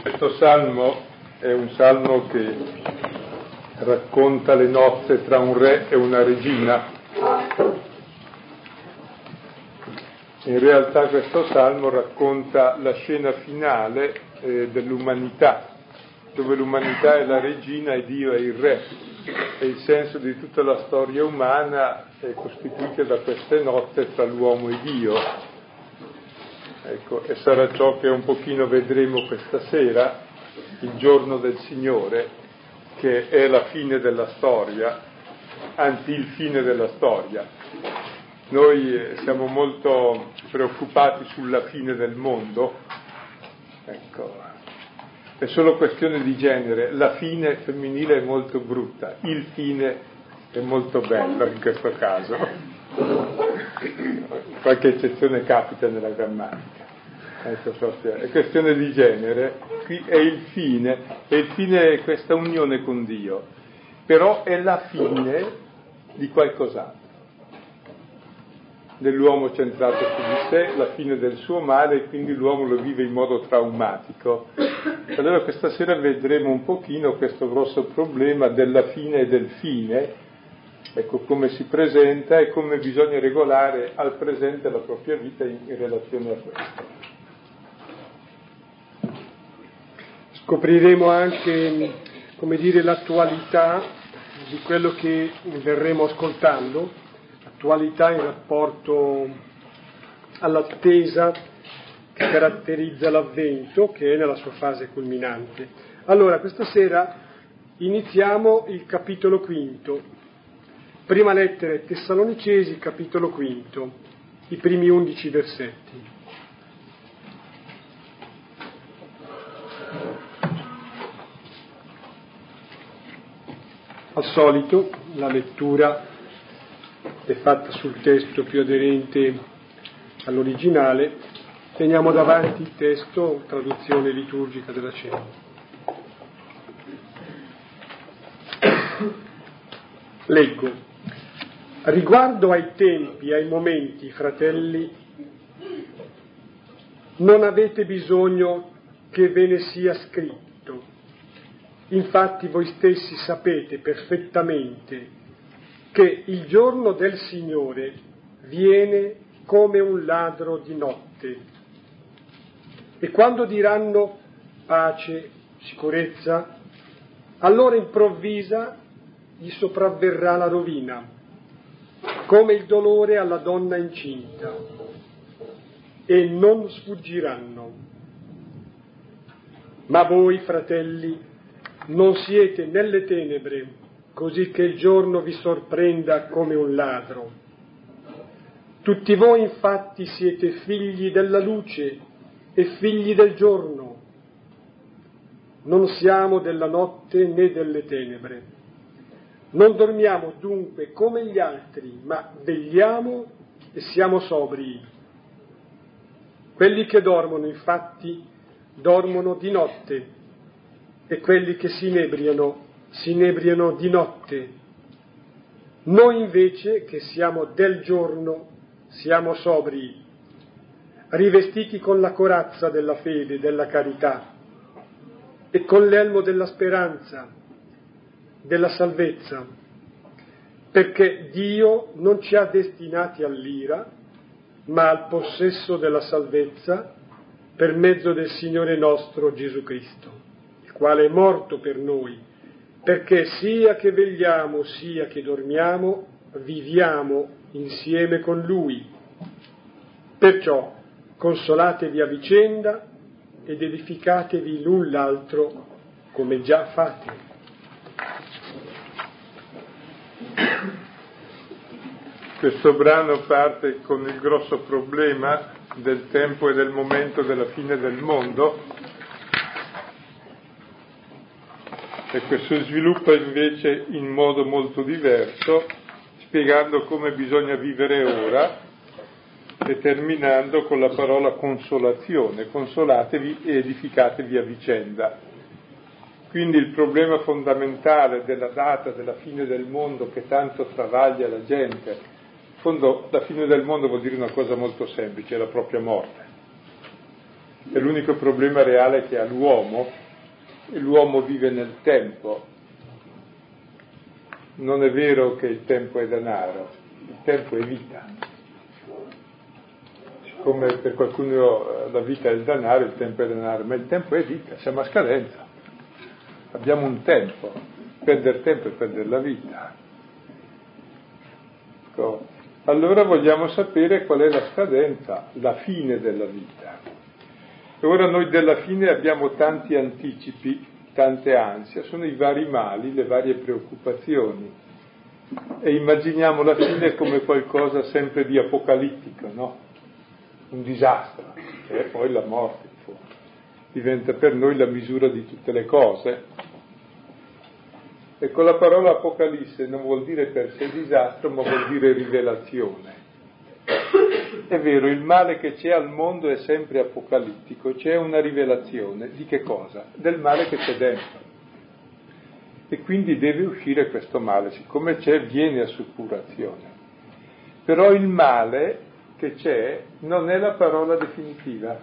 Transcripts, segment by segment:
Questo salmo è un salmo che racconta le nozze tra un re e una regina. In realtà questo salmo racconta la scena finale eh, dell'umanità, dove l'umanità è la regina e Dio è il re. E il senso di tutta la storia umana è costituita da queste nozze tra l'uomo e Dio, Ecco, e sarà ciò che un pochino vedremo questa sera, il giorno del Signore, che è la fine della storia, anzi il fine della storia. Noi eh, siamo molto preoccupati sulla fine del mondo, ecco, è solo questione di genere, la fine femminile è molto brutta, il fine è molto bello in questo caso qualche eccezione capita nella grammatica. Ecco, è questione di genere, qui è il fine, e il fine è questa unione con Dio, però è la fine di qualcos'altro. Dell'uomo centrato su di sé, la fine del suo male, e quindi l'uomo lo vive in modo traumatico. Allora questa sera vedremo un pochino questo grosso problema della fine e del fine, ecco come si presenta e come bisogna regolare al presente la propria vita in, in relazione a questo. Scopriremo anche, come dire, l'attualità di quello che verremo ascoltando, attualità in rapporto all'attesa che caratterizza l'avvento, che è nella sua fase culminante. Allora, questa sera iniziamo il capitolo quinto, Prima lettera ai Tessalonicesi, capitolo quinto, i primi undici versetti. Al solito la lettura è fatta sul testo più aderente all'originale, teniamo davanti il testo traduzione liturgica della cena. Leggo. Riguardo ai tempi, ai momenti, fratelli, non avete bisogno che ve ne sia scritto. Infatti voi stessi sapete perfettamente che il giorno del Signore viene come un ladro di notte. E quando diranno pace, sicurezza, allora improvvisa gli sopravverrà la rovina come il dolore alla donna incinta, e non sfuggiranno. Ma voi, fratelli, non siete nelle tenebre, così che il giorno vi sorprenda come un ladro. Tutti voi infatti siete figli della luce e figli del giorno. Non siamo della notte né delle tenebre. Non dormiamo dunque come gli altri, ma vegliamo e siamo sobri. Quelli che dormono, infatti, dormono di notte e quelli che si inebriano, si inebriano di notte. Noi invece, che siamo del giorno, siamo sobri, rivestiti con la corazza della fede, della carità e con l'elmo della speranza della salvezza, perché Dio non ci ha destinati all'ira, ma al possesso della salvezza per mezzo del Signore nostro Gesù Cristo, il quale è morto per noi, perché sia che vegliamo sia che dormiamo, viviamo insieme con Lui. Perciò consolatevi a vicenda ed edificatevi l'un l'altro come già fate. Questo brano parte con il grosso problema del tempo e del momento della fine del mondo e questo sviluppa invece in modo molto diverso, spiegando come bisogna vivere ora e terminando con la parola consolazione, consolatevi e edificatevi a vicenda. Quindi il problema fondamentale della data della fine del mondo che tanto travaglia la gente in fondo la fine del mondo vuol dire una cosa molto semplice, la propria morte. è l'unico problema reale che ha l'uomo, e l'uomo vive nel tempo. Non è vero che il tempo è denaro, il tempo è vita. Siccome per qualcuno la vita è il denaro, il tempo è denaro, ma il tempo è vita, siamo a scadenza. Abbiamo un tempo, perdere tempo è perdere la vita. Ecco. Allora vogliamo sapere qual è la scadenza, la fine della vita. Ora noi della fine abbiamo tanti anticipi, tante ansie, sono i vari mali, le varie preoccupazioni. E immaginiamo la fine come qualcosa sempre di apocalittico, no? Un disastro, che è poi la morte. Diventa per noi la misura di tutte le cose. Ecco, la parola Apocalisse non vuol dire per sé disastro, ma vuol dire rivelazione. È vero, il male che c'è al mondo è sempre apocalittico, c'è una rivelazione di che cosa? Del male che c'è dentro. E quindi deve uscire questo male, siccome c'è viene a suppurazione. Però il male che c'è non è la parola definitiva.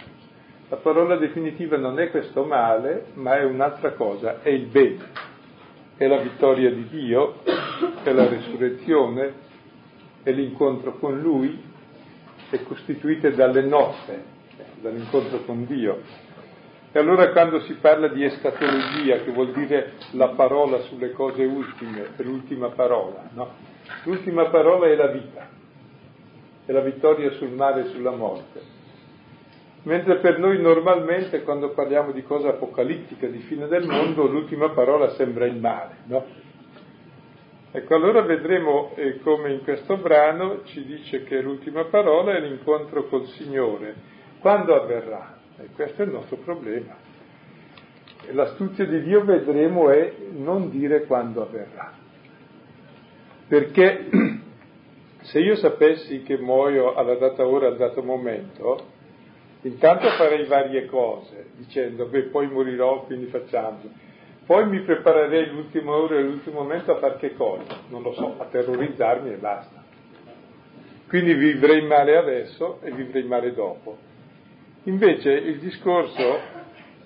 La parola definitiva non è questo male, ma è un'altra cosa, è il bene è la vittoria di Dio, è la resurrezione, è l'incontro con Lui, è costituita dalle notte, dall'incontro con Dio. E allora quando si parla di escatologia, che vuol dire la parola sulle cose ultime, l'ultima parola, no? L'ultima parola è la vita, è la vittoria sul male e sulla morte. Mentre per noi normalmente quando parliamo di cosa apocalittica, di fine del mondo, l'ultima parola sembra il male, no? Ecco, allora vedremo eh, come in questo brano ci dice che l'ultima parola è l'incontro col Signore. Quando avverrà? E questo è il nostro problema. E l'astuzia di Dio vedremo è non dire quando avverrà. Perché se io sapessi che muoio alla data ora, al dato momento, Intanto farei varie cose, dicendo, beh, poi morirò, quindi facciamo. Poi mi preparerei l'ultima ora e l'ultimo momento a fare che cosa? Non lo so, a terrorizzarmi e basta. Quindi vivrei male adesso e vivrei male dopo. Invece il discorso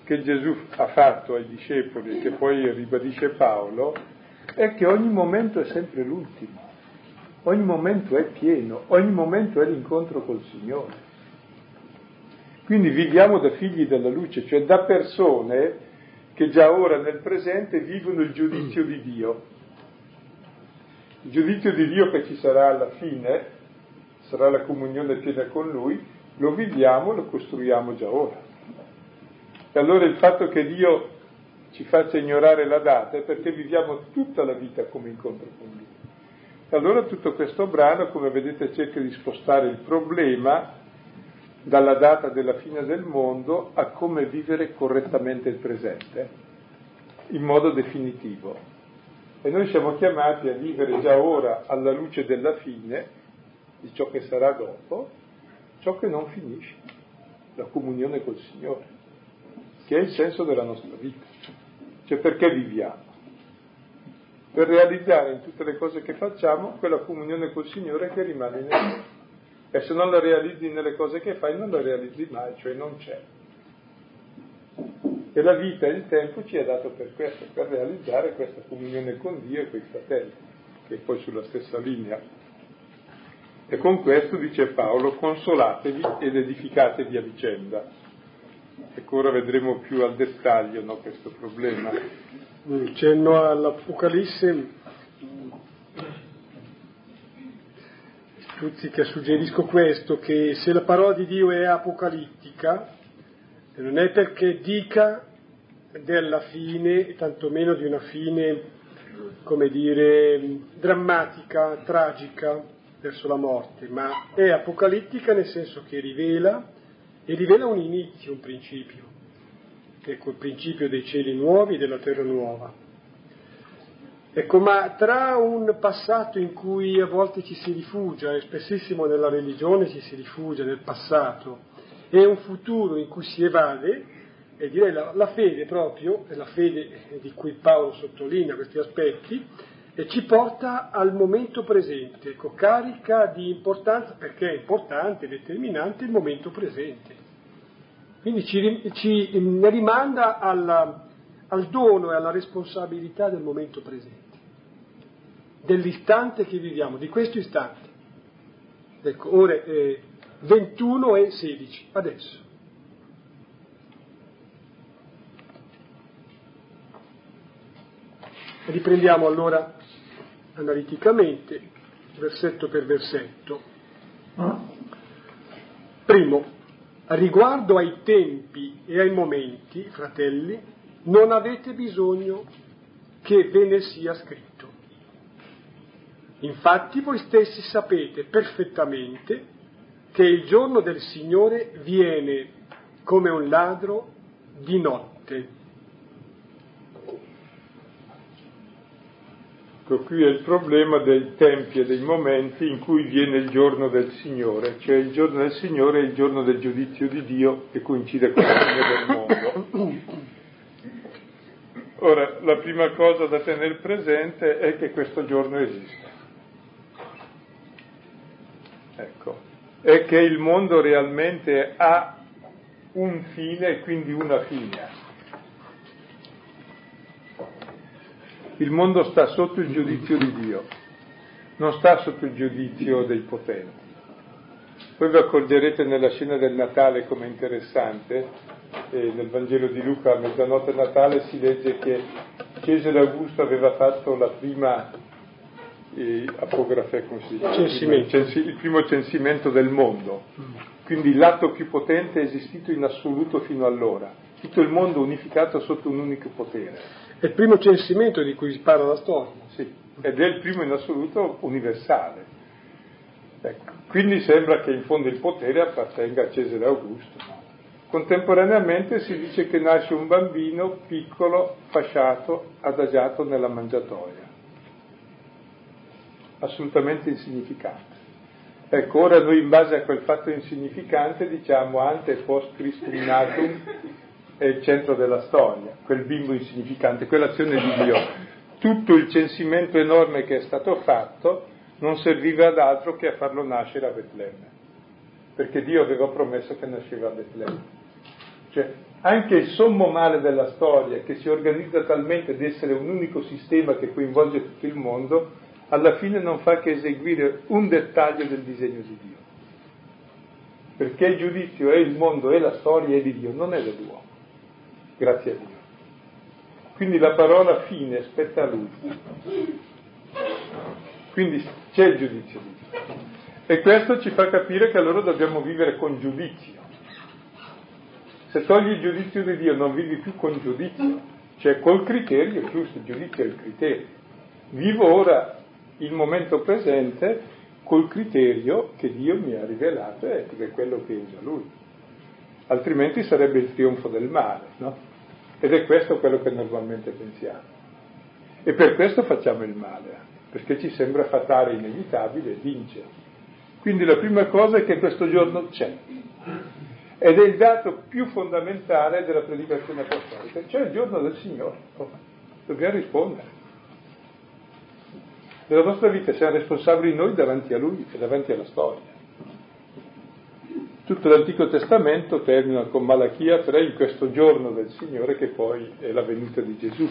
che Gesù ha fatto ai discepoli, che poi ribadisce Paolo, è che ogni momento è sempre l'ultimo, ogni momento è pieno, ogni momento è l'incontro col Signore. Quindi viviamo da figli della luce, cioè da persone che già ora nel presente vivono il giudizio di Dio. Il giudizio di Dio che ci sarà alla fine, sarà la comunione piena con Lui, lo viviamo, lo costruiamo già ora. E allora il fatto che Dio ci faccia ignorare la data è perché viviamo tutta la vita come incontro con Lui. E allora tutto questo brano, come vedete, cerca di spostare il problema dalla data della fine del mondo a come vivere correttamente il presente, in modo definitivo. E noi siamo chiamati a vivere già ora alla luce della fine, di ciò che sarà dopo, ciò che non finisce, la comunione col Signore, che è il senso della nostra vita. Cioè perché viviamo? Per realizzare in tutte le cose che facciamo quella comunione col Signore che rimane in noi. E se non la realizzi nelle cose che fai, non la realizzi mai, cioè non c'è. E la vita e il tempo ci è dato per questo, per realizzare questa comunione con Dio e con i fratelli, che è poi sulla stessa linea. E con questo, dice Paolo, consolatevi ed edificatevi a vicenda. Ecco, ora vedremo più al dettaglio no, questo problema. Cenno all'Apocalisse Stuzzica suggerisco questo, che se la parola di Dio è apocalittica, non è perché dica della fine, tantomeno di una fine, come dire, drammatica, tragica verso la morte, ma è apocalittica nel senso che rivela, e rivela un inizio, un principio, ecco il principio dei cieli nuovi e della terra nuova Ecco, ma tra un passato in cui a volte ci si rifugia, e spessissimo nella religione ci si rifugia nel passato, e un futuro in cui si evade, e direi la, la fede proprio, è la fede di cui Paolo sottolinea questi aspetti, e ci porta al momento presente, ecco, carica di importanza, perché è importante, determinante il momento presente. Quindi ci, ci rimanda alla, al dono e alla responsabilità del momento presente, dell'istante che viviamo, di questo istante. Ecco, ore eh, 21 e 16, adesso. Riprendiamo allora analiticamente, versetto per versetto. Primo, riguardo ai tempi e ai momenti, fratelli, non avete bisogno che ve ne sia scritto. Infatti voi stessi sapete perfettamente che il giorno del Signore viene come un ladro di notte. Ecco, qui è il problema dei tempi e dei momenti in cui viene il giorno del Signore, cioè il giorno del Signore è il giorno del giudizio di Dio che coincide con la fine del mondo. Ora, la prima cosa da tenere presente è che questo giorno esiste. Ecco, è che il mondo realmente ha un fine e quindi una fine. Il mondo sta sotto il giudizio di Dio, non sta sotto il giudizio dei potenti. Poi vi accorgerete nella scena del Natale come interessante, eh, nel Vangelo di Luca a mezzanotte Natale si legge che Cesare Augusto aveva fatto la prima apografe, come si dice? Censimento. Il primo censimento del mondo, quindi l'atto più potente esistito in assoluto fino allora, tutto il mondo unificato sotto un unico potere. È il primo censimento di cui si parla la storia. Sì, ed è il primo in assoluto universale. Ecco, quindi sembra che in fondo il potere appartenga a Cesare Augusto. Contemporaneamente si dice che nasce un bambino piccolo, fasciato, adagiato nella mangiatoia. Assolutamente insignificante. Ecco, ora noi in base a quel fatto insignificante diciamo ante e post Christum è il centro della storia, quel bimbo insignificante, quell'azione di Dio. Tutto il censimento enorme che è stato fatto non serviva ad altro che a farlo nascere a Betlemme, perché Dio aveva promesso che nasceva a Betlemme. Cioè, anche il sommo male della storia, che si organizza talmente di essere un unico sistema che coinvolge tutto il mondo, alla fine non fa che eseguire un dettaglio del disegno di Dio. Perché il giudizio è il mondo e la storia è di Dio, non è dell'uomo. Grazie a Dio. Quindi la parola fine spetta a lui. Quindi c'è il giudizio di Dio. E questo ci fa capire che allora dobbiamo vivere con giudizio. Se togli il giudizio di Dio non vivi più con giudizio, cioè col criterio, giusto, il giudizio è il criterio. Vivo ora il momento presente col criterio che Dio mi ha rivelato ed è quello che usa Lui altrimenti sarebbe il trionfo del male, no? Ed è questo quello che normalmente pensiamo. E per questo facciamo il male, perché ci sembra fatale, inevitabile e vincere. Quindi la prima cosa è che questo giorno c'è. Ed è il dato più fondamentale della predicazione apostolica, cioè il giorno del Signore. Dobbiamo rispondere. Della nostra vita siamo responsabili noi davanti a Lui e davanti alla storia. Tutto l'Antico Testamento termina con Malachia 3 in questo giorno del Signore che poi è la venuta di Gesù.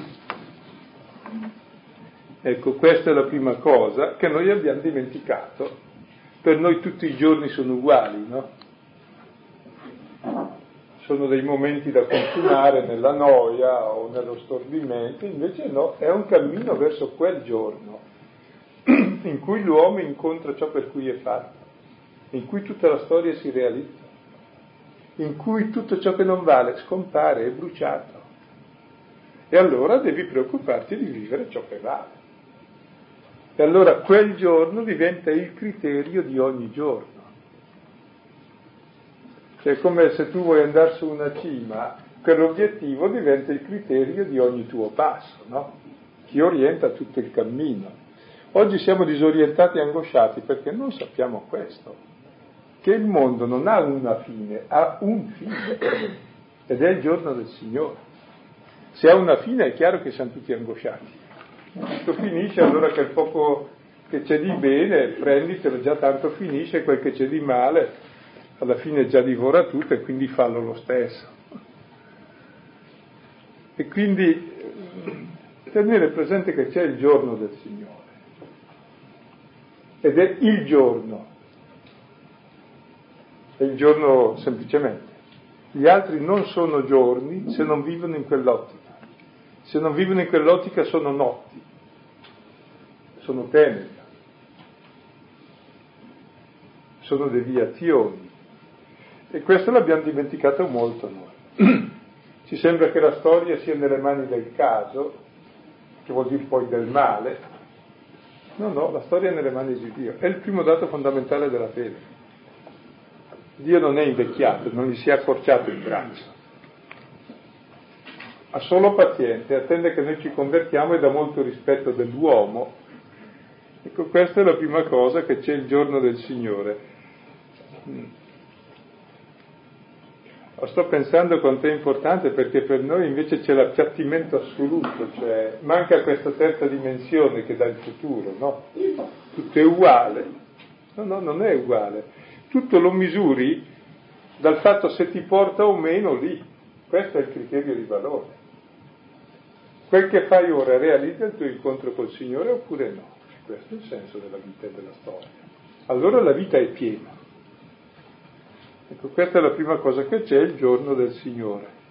Ecco, questa è la prima cosa che noi abbiamo dimenticato. Per noi tutti i giorni sono uguali, no? Sono dei momenti da consumare nella noia o nello stordimento, invece no, è un cammino verso quel giorno in cui l'uomo incontra ciò per cui è fatto in cui tutta la storia si realizza, in cui tutto ciò che non vale scompare, è bruciato. E allora devi preoccuparti di vivere ciò che vale. E allora quel giorno diventa il criterio di ogni giorno. Cioè come se tu vuoi andare su una cima, quell'obiettivo diventa il criterio di ogni tuo passo, no? Ti orienta tutto il cammino. Oggi siamo disorientati e angosciati perché non sappiamo questo che il mondo non ha una fine, ha un fine, ed è il giorno del Signore. Se ha una fine è chiaro che siamo tutti angosciati. Tutto finisce, allora quel poco che c'è di bene, prenditelo, già tanto finisce, quel che c'è di male, alla fine già divora tutto e quindi fallo lo stesso. E quindi tenere presente che c'è il giorno del Signore ed è il giorno, è il giorno semplicemente. Gli altri non sono giorni se non vivono in quell'ottica. Se non vivono in quell'ottica sono notti, sono teneri, sono deviazioni. E questo l'abbiamo dimenticato molto noi. Ci sembra che la storia sia nelle mani del caso, che vuol dire poi del male. No, no, la storia è nelle mani di Dio. È il primo dato fondamentale della fede. Dio non è invecchiato, non gli si è accorciato il braccio. Ha solo pazienza, attende che noi ci convertiamo e dà molto rispetto dell'uomo. Ecco, questa è la prima cosa che c'è il giorno del Signore. Sto pensando quanto è importante perché per noi invece c'è l'appiattimento assoluto, cioè manca questa terza dimensione che dà il futuro, no? Tutto è uguale. No, no, non è uguale. Tutto lo misuri dal fatto se ti porta o meno lì. Questo è il criterio di valore. Quel che fai ora realizza il tuo incontro col Signore oppure no? Questo è il senso della vita e della storia. Allora la vita è piena. Ecco, questa è la prima cosa che c'è, il giorno del Signore.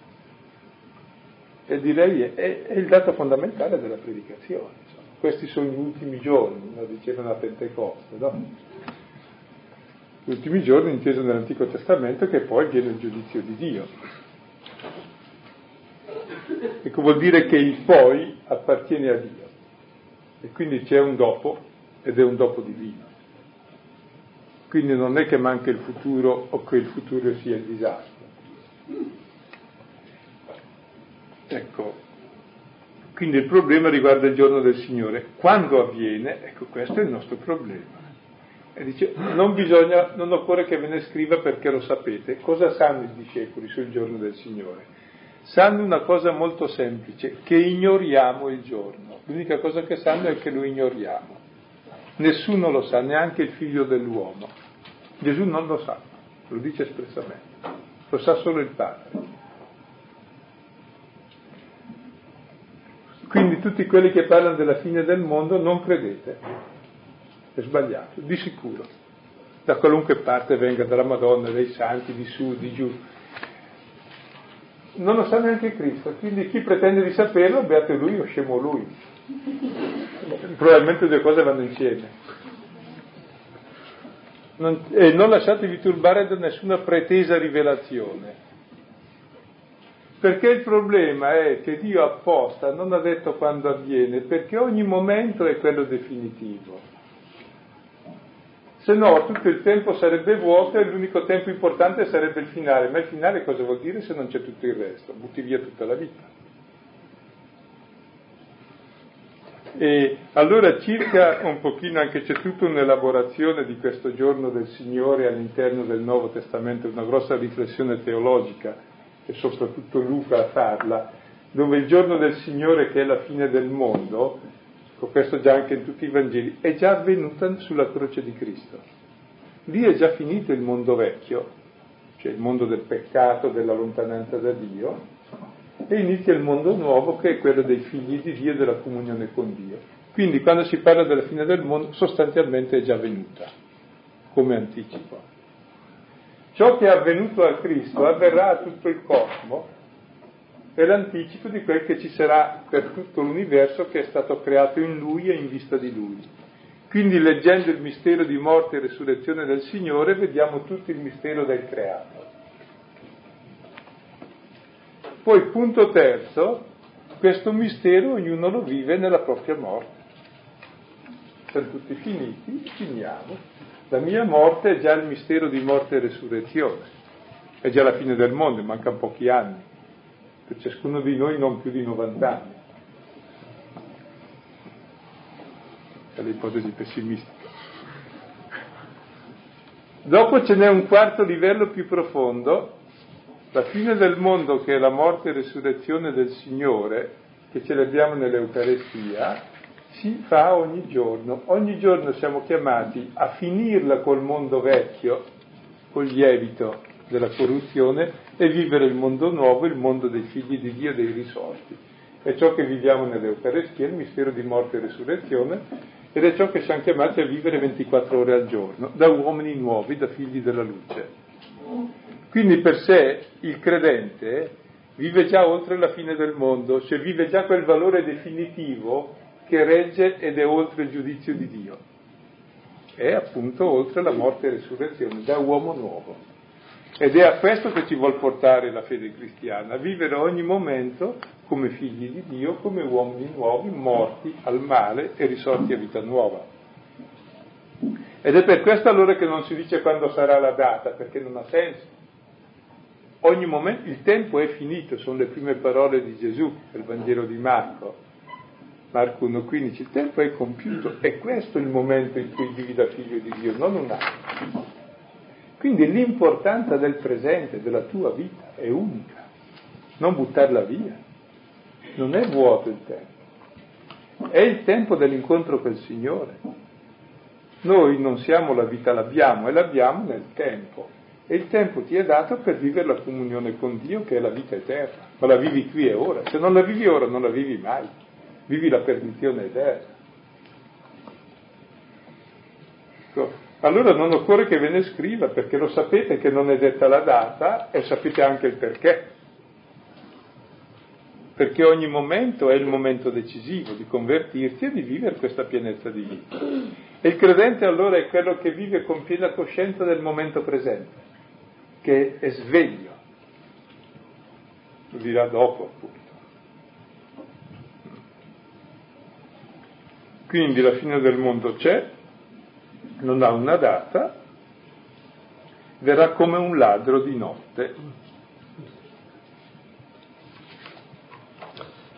E direi è, è il dato fondamentale della predicazione. Insomma. Questi sono gli ultimi giorni, lo dicevano a Pentecoste, no? Gli ultimi giorni inteso nell'Antico Testamento che poi viene il giudizio di Dio. Ecco, vuol dire che il poi appartiene a Dio. E quindi c'è un dopo ed è un dopo divino. Quindi non è che manca il futuro o che il futuro sia il disastro. Ecco, quindi il problema riguarda il giorno del Signore. Quando avviene, ecco questo è il nostro problema. E dice, non bisogna, non occorre che ve ne scriva perché lo sapete. Cosa sanno i discepoli sul giorno del Signore? Sanno una cosa molto semplice, che ignoriamo il giorno. L'unica cosa che sanno è che lo ignoriamo. Nessuno lo sa, neanche il figlio dell'uomo. Gesù non lo sa, lo dice espressamente, lo sa solo il Padre. Quindi tutti quelli che parlano della fine del mondo non credete, è sbagliato, di sicuro, da qualunque parte venga, dalla Madonna, dai santi, di su, di giù. Non lo sa neanche Cristo, quindi chi pretende di saperlo, beato lui o scemo lui. Probabilmente due cose vanno insieme non, e non lasciatevi turbare da nessuna pretesa rivelazione. Perché il problema è che Dio apposta non ha detto quando avviene, perché ogni momento è quello definitivo. Se no tutto il tempo sarebbe vuoto e l'unico tempo importante sarebbe il finale. Ma il finale cosa vuol dire se non c'è tutto il resto? Butti via tutta la vita. E allora circa un pochino anche c'è tutta un'elaborazione di questo giorno del Signore all'interno del Nuovo Testamento, una grossa riflessione teologica, e soprattutto Luca a farla, dove il giorno del Signore che è la fine del mondo, con questo già anche in tutti i Vangeli, è già avvenuta sulla croce di Cristo. Lì è già finito il mondo vecchio, cioè il mondo del peccato, della lontananza da Dio, e inizia il mondo nuovo che è quello dei figli di Dio e della comunione con Dio. Quindi quando si parla della fine del mondo sostanzialmente è già venuta come anticipo. Ciò che è avvenuto a Cristo avverrà a tutto il cosmo è l'anticipo di quel che ci sarà per tutto l'universo che è stato creato in Lui e in vista di Lui. Quindi leggendo il mistero di morte e resurrezione del Signore vediamo tutto il mistero del creato. Poi, punto terzo, questo mistero ognuno lo vive nella propria morte. Siamo tutti finiti, finiamo. La mia morte è già il mistero di morte e resurrezione, è già la fine del mondo, mancano pochi anni, per ciascuno di noi non più di 90 anni. È l'ipotesi pessimistica. Dopo ce n'è un quarto livello più profondo, la fine del mondo, che è la morte e resurrezione del Signore, che celebriamo nell'Eucarestia, si fa ogni giorno. Ogni giorno siamo chiamati a finirla col mondo vecchio col lievito della corruzione e vivere il mondo nuovo, il mondo dei figli di Dio, dei risorti. È ciò che viviamo nell'Eucarestia, il mistero di morte e resurrezione, ed è ciò che siamo chiamati a vivere 24 ore al giorno, da uomini nuovi, da figli della luce. Quindi per sé il credente vive già oltre la fine del mondo, cioè vive già quel valore definitivo che regge ed è oltre il giudizio di Dio. È appunto oltre la morte e resurrezione, da uomo nuovo. Ed è a questo che ci vuol portare la fede cristiana, a vivere ogni momento come figli di Dio, come uomini nuovi, morti al male e risorti a vita nuova. Ed è per questo allora che non si dice quando sarà la data, perché non ha senso. Ogni momento, il tempo è finito, sono le prime parole di Gesù nel Vangelo di Marco. Marco 1,15, il tempo è compiuto, è questo il momento in cui vivi da figlio di Dio, non un altro. Quindi l'importanza del presente, della tua vita, è unica. Non buttarla via. Non è vuoto il tempo. È il tempo dell'incontro col Signore. Noi non siamo la vita, l'abbiamo e l'abbiamo nel tempo. E il tempo ti è dato per vivere la comunione con Dio che è la vita eterna. Ma la vivi qui e ora. Se non la vivi ora non la vivi mai. Vivi la perdizione eterna. Ecco. Allora non occorre che ve ne scriva perché lo sapete che non è detta la data e sapete anche il perché. Perché ogni momento è il momento decisivo di convertirsi e di vivere questa pienezza di vita. E il credente allora è quello che vive con piena coscienza del momento presente, che è sveglio. Lo dirà dopo appunto. Quindi la fine del mondo c'è, non ha una data, verrà come un ladro di notte.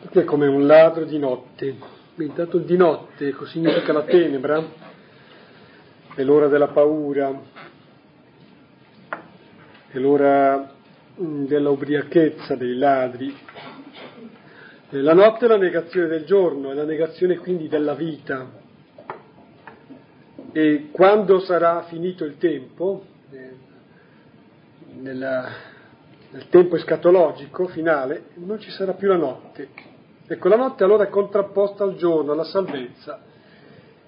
Perché come un ladro di notte? Intanto di notte significa la tenebra, è l'ora della paura, è l'ora mm, della ubriachezza dei ladri. La notte è la negazione del giorno, è la negazione quindi della vita, e quando sarà finito il tempo, eh, nella, nel tempo escatologico finale, non ci sarà più la notte. Ecco, la notte allora è contrapposta al giorno, alla salvezza.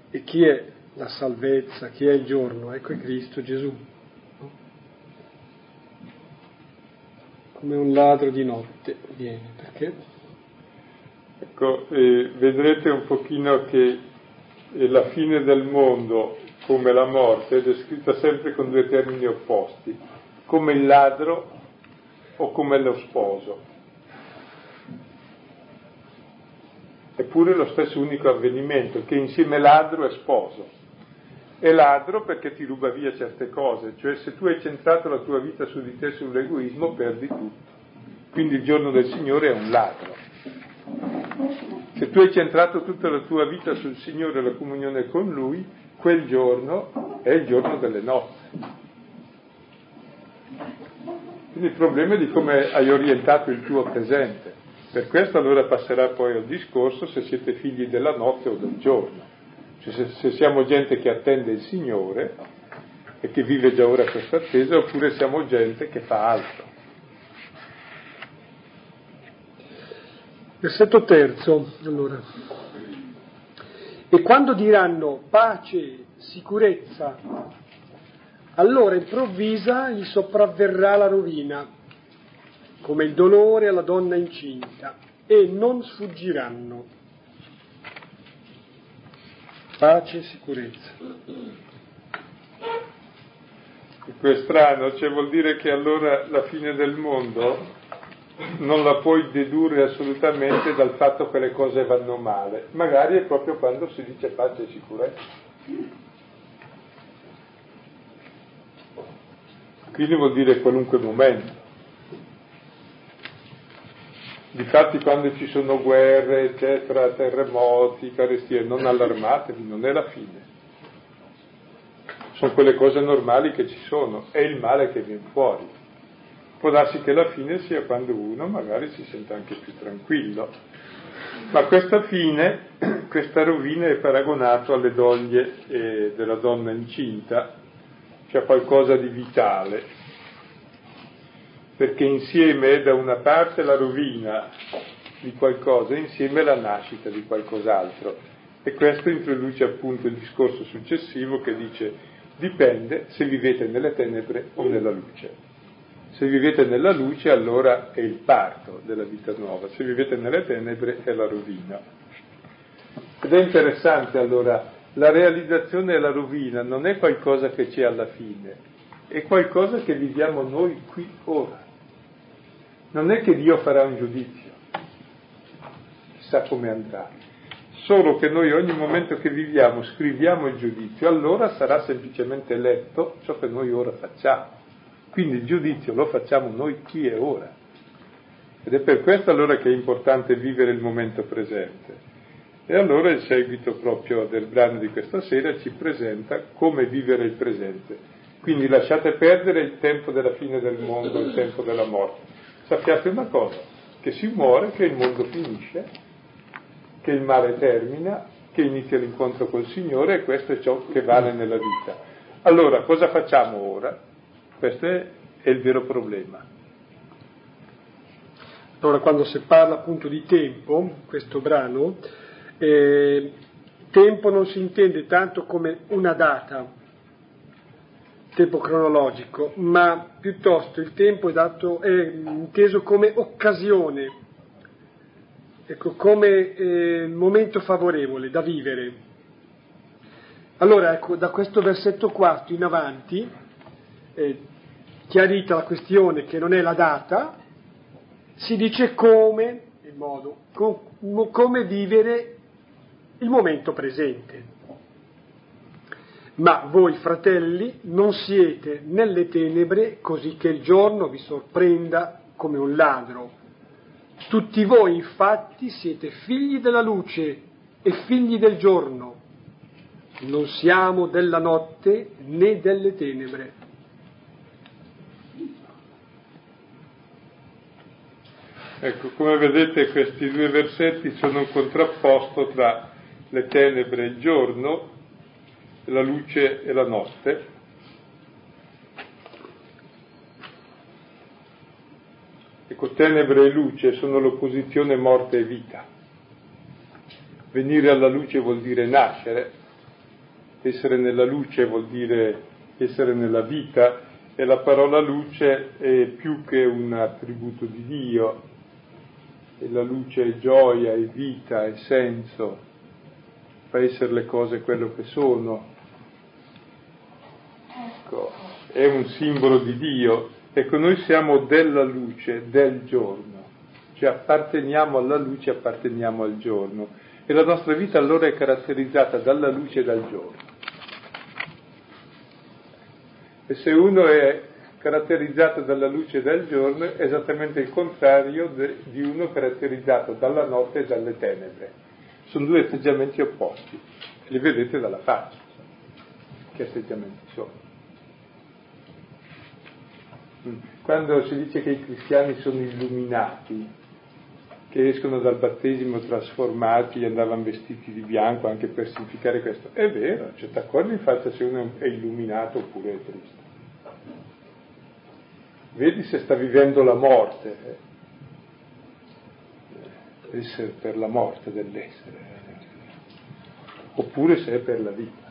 E chi è la salvezza? Chi è il giorno? Ecco è Cristo Gesù. Come un ladro di notte viene, perché? Ecco, eh, vedrete un pochino che e la fine del mondo come la morte è descritta sempre con due termini opposti, come il ladro o come lo sposo. Eppure lo stesso unico avvenimento, che insieme ladro e sposo. È ladro perché ti ruba via certe cose, cioè se tu hai centrato la tua vita su di te, sull'egoismo, perdi tutto. Quindi il giorno del Signore è un ladro. Se tu hai centrato tutta la tua vita sul Signore e la comunione con Lui, quel giorno è il giorno delle nozze. Quindi il problema è di come hai orientato il tuo presente. Per questo allora passerà poi al discorso se siete figli della notte o del giorno. Cioè se, se siamo gente che attende il Signore e che vive già ora questa attesa, oppure siamo gente che fa altro. Versetto terzo, allora. E quando diranno pace, sicurezza, allora improvvisa gli sopravverrà la rovina, come il dolore alla donna incinta, e non sfuggiranno. Pace e sicurezza. Questo è strano, cioè vuol dire che allora la fine del mondo non la puoi dedurre assolutamente dal fatto che le cose vanno male, magari è proprio quando si dice pace e sicurezza. Quindi vuol dire qualunque momento. Difatti quando ci sono guerre, eccetera, terremoti, carestie, non allarmatevi, non è la fine. Sono quelle cose normali che ci sono, è il male che viene fuori può darsi che la fine sia quando uno magari si sente anche più tranquillo. Ma questa fine, questa rovina è paragonato alle doglie eh, della donna incinta, cioè c'è qualcosa di vitale, perché insieme è da una parte la rovina di qualcosa, insieme la nascita di qualcos'altro. E questo introduce appunto il discorso successivo che dice dipende se vivete nelle tenebre o nella luce. Se vivete nella luce allora è il parto della vita nuova, se vivete nelle tenebre è la rovina. Ed è interessante allora, la realizzazione della rovina non è qualcosa che c'è alla fine, è qualcosa che viviamo noi qui ora. Non è che Dio farà un giudizio, chissà come andrà, solo che noi ogni momento che viviamo scriviamo il giudizio, allora sarà semplicemente letto ciò che noi ora facciamo. Quindi il giudizio lo facciamo noi qui e ora. Ed è per questo allora che è importante vivere il momento presente. E allora il seguito proprio del brano di questa sera ci presenta come vivere il presente. Quindi lasciate perdere il tempo della fine del mondo, il tempo della morte. Sappiate una cosa, che si muore, che il mondo finisce, che il male termina, che inizia l'incontro col Signore e questo è ciò che vale nella vita. Allora, cosa facciamo ora? Questo è, è il vero problema. Allora, quando si parla appunto di tempo, questo brano, eh, tempo non si intende tanto come una data, tempo cronologico, ma piuttosto il tempo è, dato, è inteso come occasione, ecco, come eh, momento favorevole da vivere. Allora, ecco, da questo versetto quarto in avanti, eh, chiarita la questione che non è la data, si dice come, il modo, com, come vivere il momento presente. Ma voi fratelli non siete nelle tenebre così che il giorno vi sorprenda come un ladro. Tutti voi infatti siete figli della luce e figli del giorno. Non siamo della notte né delle tenebre. Ecco, come vedete questi due versetti sono un contrapposto tra le tenebre e il giorno, la luce e la notte. Ecco, tenebre e luce sono l'opposizione morte e vita. Venire alla luce vuol dire nascere, essere nella luce vuol dire essere nella vita e la parola luce è più che un attributo di Dio, e la luce è gioia, è vita, è senso, fa essere le cose quello che sono. Ecco, è un simbolo di Dio. Ecco, noi siamo della luce, del giorno, cioè apparteniamo alla luce, apparteniamo al giorno. E la nostra vita allora è caratterizzata dalla luce e dal giorno. E se uno è caratterizzato dalla luce del giorno è esattamente il contrario de, di uno caratterizzato dalla notte e dalle tenebre. Sono due atteggiamenti opposti, li vedete dalla faccia, che atteggiamenti sono. Quando si dice che i cristiani sono illuminati, che escono dal battesimo trasformati, andavano vestiti di bianco anche per significare questo, è vero, cioè ti accorgi in faccia se uno è illuminato oppure è triste vedi se sta vivendo la morte, eh. essere per la morte dell'essere, oppure se è per la vita.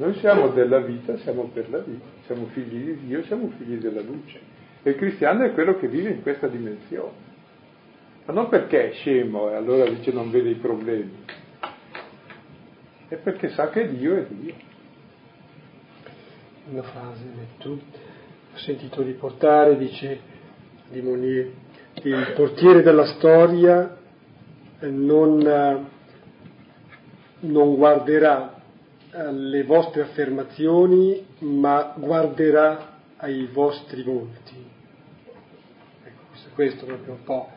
Noi siamo della vita, siamo per la vita, siamo figli di Dio, siamo figli della luce. E il cristiano è quello che vive in questa dimensione. Ma non perché è scemo e allora dice non vede i problemi, è perché sa che Dio è Dio. Una frase, tu ho sentito riportare, dice di Monnier, il portiere della storia non, eh, non guarderà alle vostre affermazioni, ma guarderà ai vostri volti. Ecco, questo è proprio un po',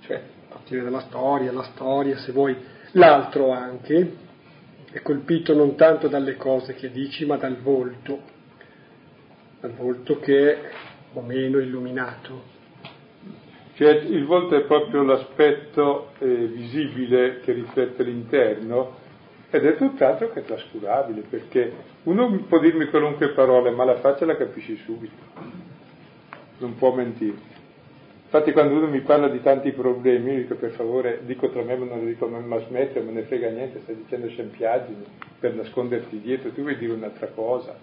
cioè, il portiere della storia, la storia, se vuoi, l'altro anche, è colpito non tanto dalle cose che dici, ma dal volto al volto che è o meno illuminato. Cioè, il volto è proprio l'aspetto eh, visibile che riflette l'interno ed è tutt'altro che trascurabile, perché uno può dirmi qualunque parola, ma la faccia la capisci subito, non può mentire. Infatti quando uno mi parla di tanti problemi, io dico per favore, dico tra me, ma non lo dico, ma smette, non me ne frega niente, stai dicendo scempiaggini per nasconderti dietro, tu vuoi dire un'altra cosa,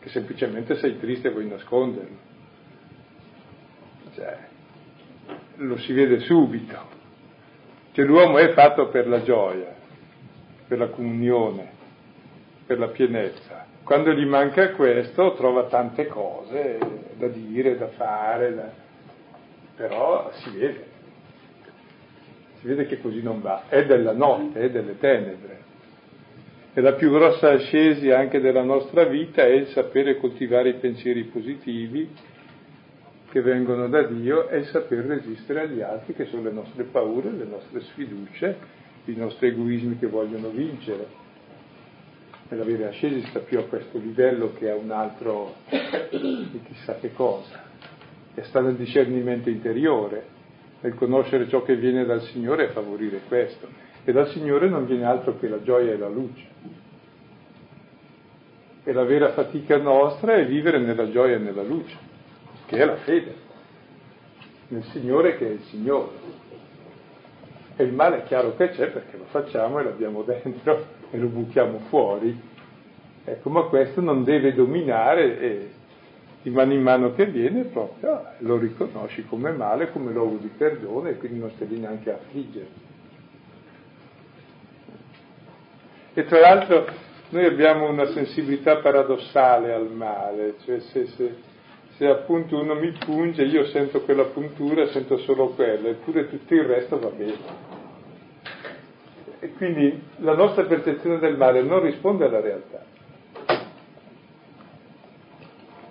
che semplicemente sei triste e vuoi nasconderlo. Cioè, lo si vede subito. Cioè l'uomo è fatto per la gioia, per la comunione, per la pienezza. Quando gli manca questo trova tante cose da dire, da fare, da però si vede, si vede che così non va, è della notte, è delle tenebre. E la più grossa ascesi anche della nostra vita è il sapere coltivare i pensieri positivi che vengono da Dio e il saper resistere agli altri che sono le nostre paure, le nostre sfiducie, i nostri egoismi che vogliono vincere. E la vera ascesi sta più a questo livello che a un altro di chissà che cosa e sta nel discernimento interiore, nel conoscere ciò che viene dal Signore e favorire questo. E dal Signore non viene altro che la gioia e la luce. E la vera fatica nostra è vivere nella gioia e nella luce, che è la fede, nel Signore che è il Signore. E il male è chiaro che c'è perché lo facciamo e l'abbiamo dentro e lo buttiamo fuori. Ecco, ma questo non deve dominare e di mano in mano che viene proprio lo riconosci come male, come luogo di perdono e quindi non stai lì neanche a affliggere. E tra l'altro noi abbiamo una sensibilità paradossale al male, cioè se, se, se appunto uno mi punge io sento quella puntura, sento solo quella, eppure tutto il resto va bene. E quindi la nostra percezione del male non risponde alla realtà.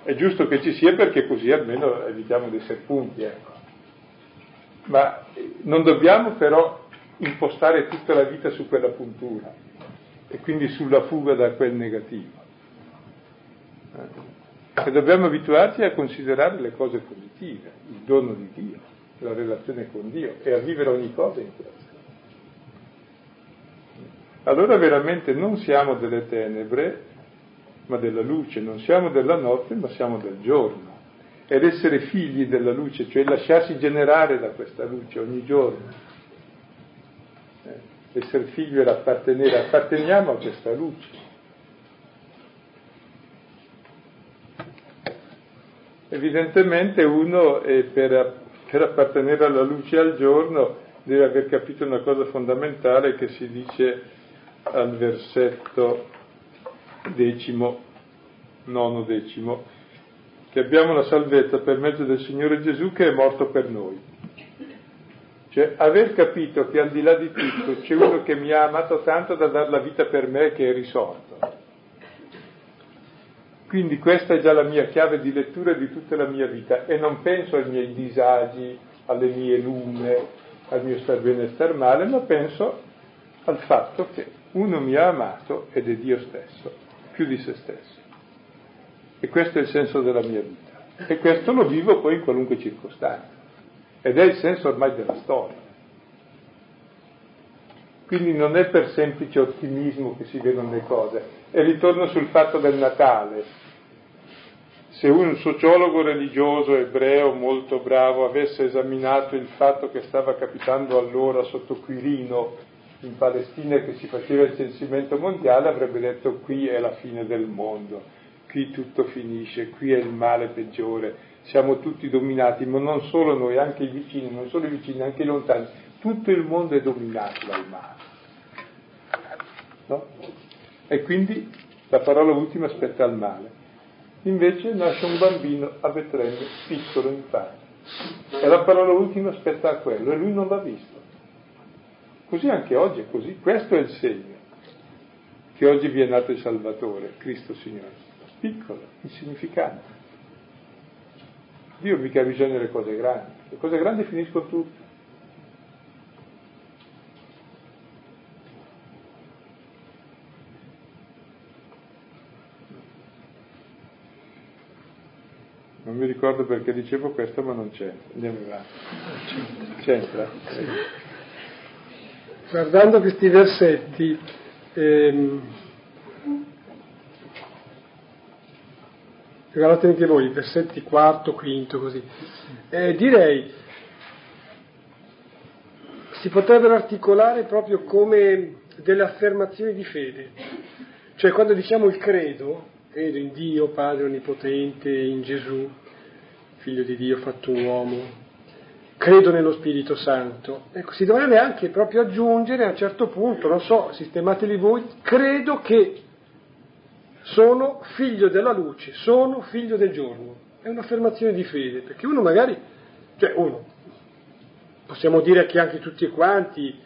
È giusto che ci sia perché così almeno evitiamo di essere punti, ecco. Ma non dobbiamo però impostare tutta la vita su quella puntura e quindi sulla fuga da quel negativo. E dobbiamo abituarci a considerare le cose positive, il dono di Dio, la relazione con Dio e a vivere ogni cosa in questo. Allora veramente non siamo delle tenebre, ma della luce, non siamo della notte, ma siamo del giorno. Ed essere figli della luce, cioè lasciarsi generare da questa luce ogni giorno. Eh, essere figlio era appartenere, apparteniamo a questa luce. Evidentemente uno per, per appartenere alla luce al giorno deve aver capito una cosa fondamentale che si dice al versetto decimo, nono decimo, che abbiamo la salvezza per mezzo del Signore Gesù che è morto per noi. Cioè, aver capito che al di là di tutto c'è uno che mi ha amato tanto da dar la vita per me che è risorto. Quindi questa è già la mia chiave di lettura di tutta la mia vita e non penso ai miei disagi, alle mie lume, al mio star bene e star male, ma penso al fatto che uno mi ha amato ed è Dio stesso più di se stesso. E questo è il senso della mia vita. E questo lo vivo poi in qualunque circostanza. Ed è il senso ormai della storia. Quindi non è per semplice ottimismo che si vedono le cose. E ritorno sul fatto del Natale. Se un sociologo religioso ebreo molto bravo avesse esaminato il fatto che stava capitando allora sotto Quirino in Palestina che si faceva il censimento mondiale avrebbe detto qui è la fine del mondo, qui tutto finisce, qui è il male peggiore, siamo tutti dominati, ma non solo noi, anche i vicini, non solo i vicini, anche i lontani, tutto il mondo è dominato dal male. No? E quindi la parola ultima aspetta al male. Invece nasce un bambino a Betlemme, piccolo infatti. E la parola ultima aspetta a quello e lui non l'ha visto. Così anche oggi è così, questo è il segno, che oggi vi è nato il Salvatore, Cristo Signore, piccolo, insignificante. Dio mica ha bisogno delle cose grandi, le cose grandi finiscono tutte. Non mi ricordo perché dicevo questo, ma non c'entra. Andiamo avanti. C'entra? guardando questi versetti Ehm, guardate anche voi, i versetti quarto, quinto, così. Eh, direi, si potrebbero articolare proprio come delle affermazioni di fede. Cioè quando diciamo il credo, credo in Dio, Padre Onnipotente, in Gesù, Figlio di Dio fatto uomo, credo nello Spirito Santo. Ecco, si dovrebbe anche proprio aggiungere a un certo punto, non so, sistemateli voi, credo che sono figlio della luce, sono figlio del giorno. È un'affermazione di fede, perché uno magari, cioè uno, possiamo dire che anche tutti quanti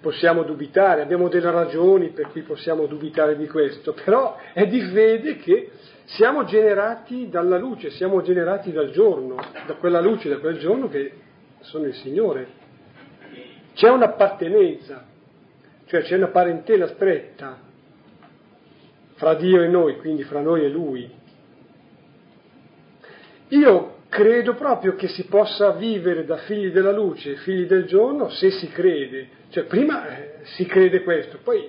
possiamo dubitare, abbiamo delle ragioni per cui possiamo dubitare di questo, però è di fede che siamo generati dalla luce, siamo generati dal giorno, da quella luce, da quel giorno che sono il Signore. C'è un'appartenenza, cioè c'è una parentela stretta fra Dio e noi, quindi fra noi e Lui. Io credo proprio che si possa vivere da figli della luce, figli del giorno, se si crede. Cioè prima eh, si crede questo, poi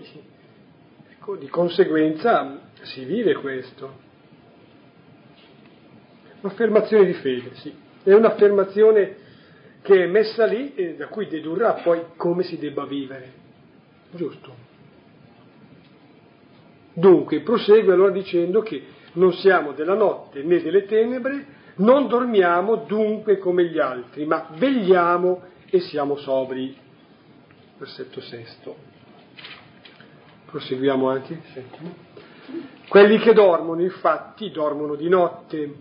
ecco, di conseguenza si vive questo. Un'affermazione di fede, sì. È un'affermazione che è messa lì e da cui dedurrà poi come si debba vivere. Giusto? Dunque prosegue allora dicendo che non siamo della notte né delle tenebre, non dormiamo dunque come gli altri, ma vegliamo e siamo sobri. Versetto sesto. Proseguiamo anche. Settimo. Quelli che dormono, infatti, dormono di notte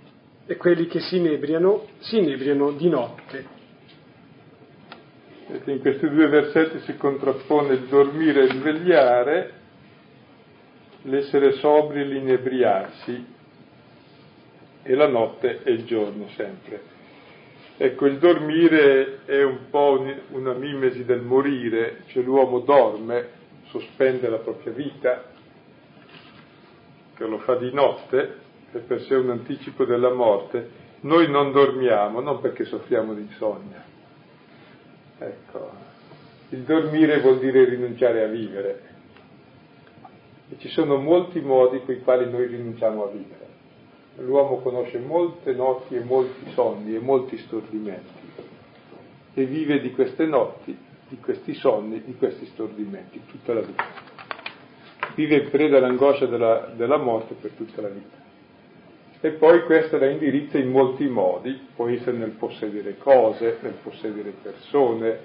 e quelli che si inebriano, si inebriano di notte. In questi due versetti si contrappone il dormire e il vegliare, l'essere sobri e l'inebriarsi, e la notte e il giorno sempre. Ecco, il dormire è un po' una mimesi del morire, cioè l'uomo dorme, sospende la propria vita, che lo fa di notte, è per sé un anticipo della morte. Noi non dormiamo, non perché soffriamo di insonnia, Ecco, il dormire vuol dire rinunciare a vivere. E ci sono molti modi con i quali noi rinunciamo a vivere. L'uomo conosce molte notti e molti sonni e molti stordimenti e vive di queste notti, di questi sonni, di questi stordimenti tutta la vita. Vive in preda all'angoscia della, della morte per tutta la vita. E poi questa la indirizza in molti modi, può essere nel possedere cose, nel possedere persone,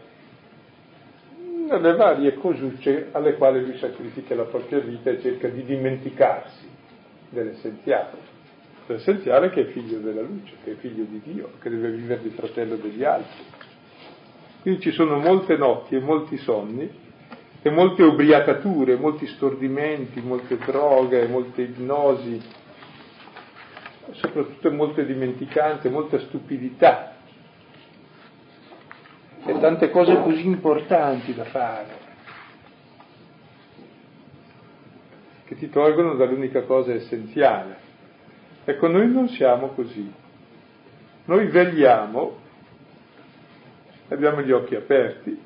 nelle varie cosucce alle quali lui sacrifica la propria vita e cerca di dimenticarsi dell'essenziale. L'essenziale che è figlio della luce, che è figlio di Dio, che deve vivere di fratello degli altri. Quindi ci sono molte notti e molti sonni e molte ubriacature, molti stordimenti, molte droghe, molte ipnosi, soprattutto molte dimenticanze, molta stupidità e tante cose così importanti da fare che ti tolgono dall'unica cosa essenziale. Ecco, noi non siamo così. Noi vegliamo, abbiamo gli occhi aperti,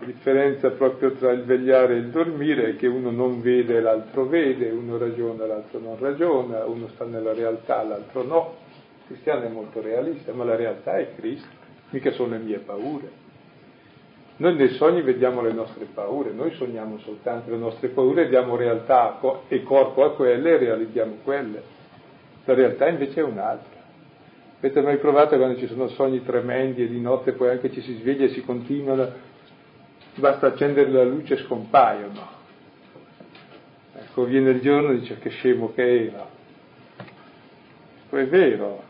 la differenza proprio tra il vegliare e il dormire è che uno non vede e l'altro vede, uno ragiona e l'altro non ragiona, uno sta nella realtà, l'altro no. Il cristiano è molto realista, ma la realtà è Cristo, mica sono le mie paure. Noi nei sogni vediamo le nostre paure, noi sogniamo soltanto le nostre paure, diamo realtà e corpo a quelle e realizziamo quelle. La realtà invece è un'altra. Avete mai provato quando ci sono sogni tremendi e di notte poi anche ci si sveglia e si continuano basta accendere la luce e scompaiono. Ecco, viene il giorno e dice che scemo che era. È vero,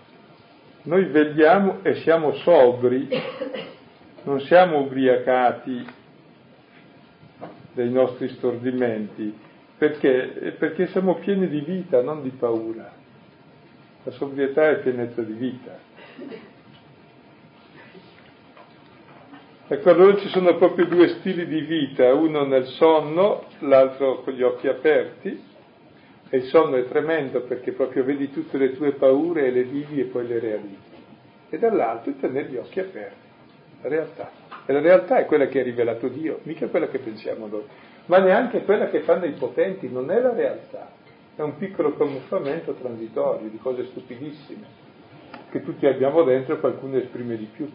noi vegliamo e siamo sobri, non siamo ubriacati dei nostri stordimenti, perché? Perché siamo pieni di vita, non di paura. La sobrietà è pienezza di vita. Ecco, allora ci sono proprio due stili di vita, uno nel sonno, l'altro con gli occhi aperti, e il sonno è tremendo perché proprio vedi tutte le tue paure e le vivi e poi le realizzi. E dall'altro tenere gli occhi aperti. la realtà. E la realtà è quella che ha rivelato Dio, mica quella che pensiamo noi, ma neanche quella che fanno i potenti, non è la realtà, è un piccolo camuffamento transitorio di cose stupidissime, che tutti abbiamo dentro e qualcuno esprime di più.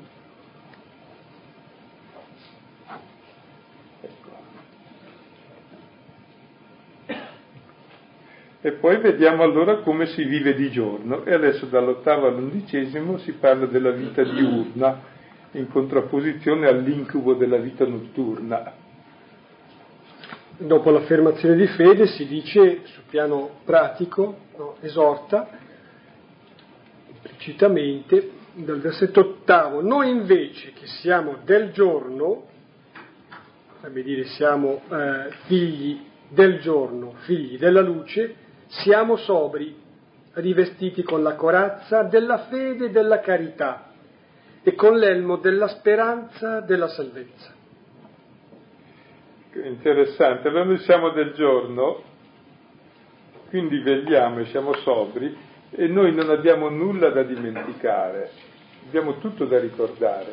E poi vediamo allora come si vive di giorno. E adesso dall'ottavo all'undicesimo si parla della vita diurna, in contrapposizione all'incubo della vita notturna. Dopo l'affermazione di fede si dice sul piano pratico, no, esorta implicitamente dal versetto ottavo, noi invece che siamo del giorno, vorrebbe dire siamo eh, figli del giorno, figli della luce, siamo sobri, rivestiti con la corazza della fede e della carità e con l'elmo della speranza della salvezza. Interessante, allora noi siamo del giorno, quindi vegliamo e siamo sobri e noi non abbiamo nulla da dimenticare, abbiamo tutto da ricordare.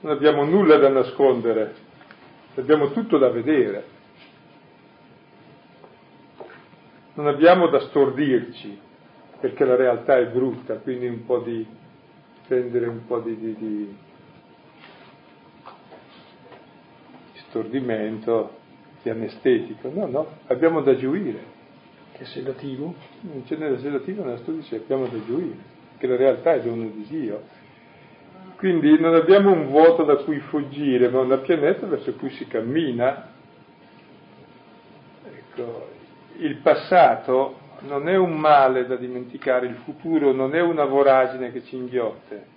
Non abbiamo nulla da nascondere, abbiamo tutto da vedere. Non abbiamo da stordirci, perché la realtà è brutta, quindi un po' di prendere un po' di, di, di stordimento, di anestetico. No, no, abbiamo da gioire. Che sedativo? Non c'è nella sedativo nella studio dice abbiamo da gioire, che la realtà è dono di Dio. Quindi non abbiamo un vuoto da cui fuggire, ma una pianeta verso cui si cammina. Ecco, il passato non è un male da dimenticare, il futuro non è una voragine che ci inghiotte.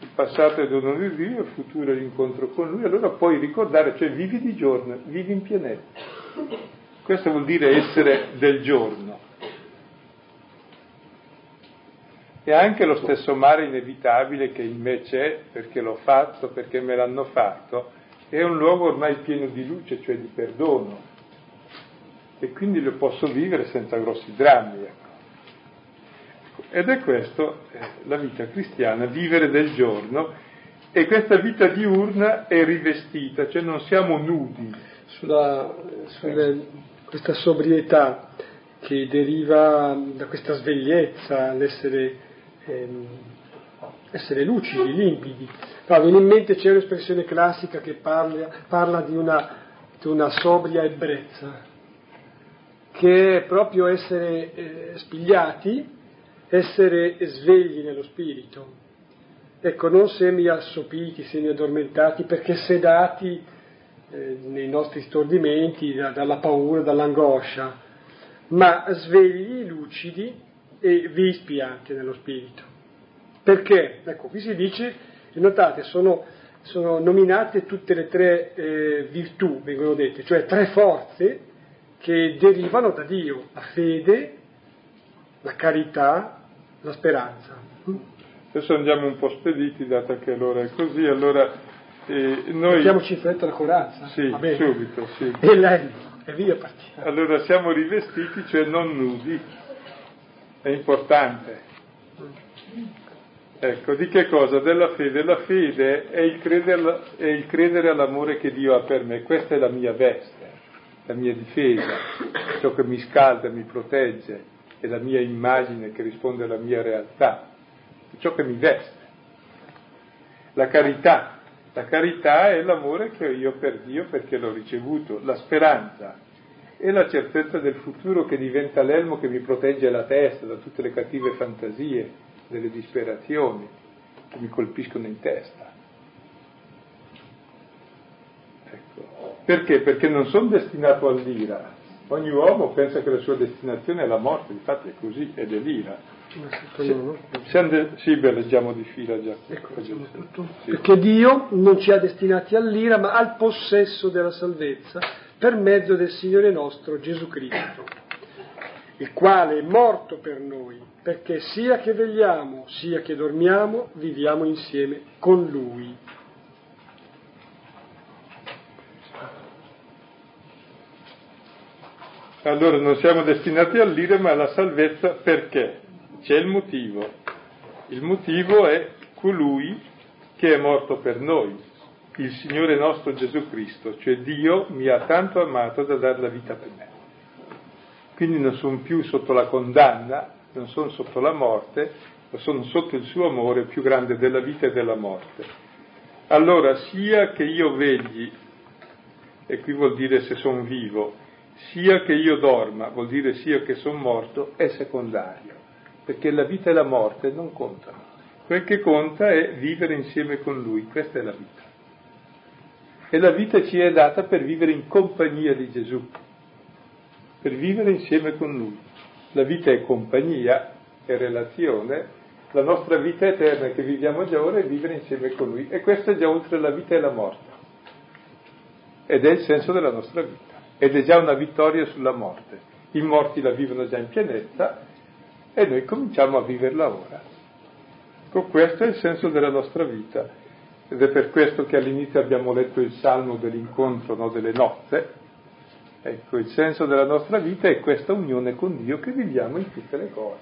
Il passato è dono di Dio, il futuro è l'incontro con Lui, allora puoi ricordare, cioè vivi di giorno, vivi in pianeta. Questo vuol dire essere del giorno. E anche lo stesso mare inevitabile che in me c'è, perché l'ho fatto, perché me l'hanno fatto, è un luogo ormai pieno di luce, cioè di perdono e quindi lo posso vivere senza grossi drammi. Ecco. Ed è questo eh, la vita cristiana, vivere del giorno e questa vita diurna è rivestita, cioè non siamo nudi. Sulla, sulle, questa sobrietà che deriva da questa svegliezza, l'essere ehm, essere lucidi, limpidi. No, viene in mente c'è un'espressione classica che parla, parla di, una, di una sobria ebbrezza, che è proprio essere eh, spigliati, essere svegli nello spirito. Ecco, non semi assopiti, semi addormentati, perché sedati eh, nei nostri stordimenti da, dalla paura, dall'angoscia, ma svegli, lucidi e vispi anche nello spirito. Perché? Ecco, qui si dice, notate, sono, sono nominate tutte le tre eh, virtù, vengono dette, cioè tre forze che derivano da Dio, la fede, la carità, la speranza. Adesso andiamo un po' spediti, data che l'ora è così, allora eh, noi... Mettiamoci in fretta la corazza. Sì, subito, sì. E lei, e via partiamo. Allora siamo rivestiti, cioè non nudi, è importante. Ecco, di che cosa? Della fede. La fede è il, credere, è il credere all'amore che Dio ha per me, questa è la mia veste la mia difesa, ciò che mi scalda, mi protegge, è la mia immagine che risponde alla mia realtà, ciò che mi veste. La carità, la carità è l'amore che ho io per Dio perché l'ho ricevuto, la speranza è la certezza del futuro che diventa l'elmo che mi protegge la testa da tutte le cattive fantasie, delle disperazioni che mi colpiscono in testa. Perché? Perché non sono destinato all'ira. Ogni uomo pensa che la sua destinazione è la morte, infatti è così, ed è l'ira. Se, de- sì, beh, leggiamo di fila già. Ecco, sì. Perché Dio non ci ha destinati all'ira, ma al possesso della salvezza per mezzo del Signore nostro Gesù Cristo, il quale è morto per noi, perché sia che vegliamo, sia che dormiamo, viviamo insieme con Lui. Allora non siamo destinati all'ira ma alla salvezza perché? C'è il motivo. Il motivo è colui che è morto per noi, il Signore nostro Gesù Cristo, cioè Dio mi ha tanto amato da dare la vita per me. Quindi non sono più sotto la condanna, non sono sotto la morte, ma sono sotto il suo amore più grande della vita e della morte. Allora, sia che io vegli, e qui vuol dire se sono vivo, sia che io dorma, vuol dire sia che sono morto, è secondario, perché la vita e la morte non contano. Quel che conta è vivere insieme con Lui, questa è la vita. E la vita ci è data per vivere in compagnia di Gesù, per vivere insieme con Lui. La vita è compagnia, è relazione, la nostra vita eterna che viviamo già ora è vivere insieme con Lui. E questo è già oltre la vita e la morte. Ed è il senso della nostra vita ed è già una vittoria sulla morte. I morti la vivono già in pienezza e noi cominciamo a viverla ora. Ecco, questo è il senso della nostra vita ed è per questo che all'inizio abbiamo letto il salmo dell'incontro, no, delle nozze. Ecco, il senso della nostra vita è questa unione con Dio che viviamo in tutte le cose,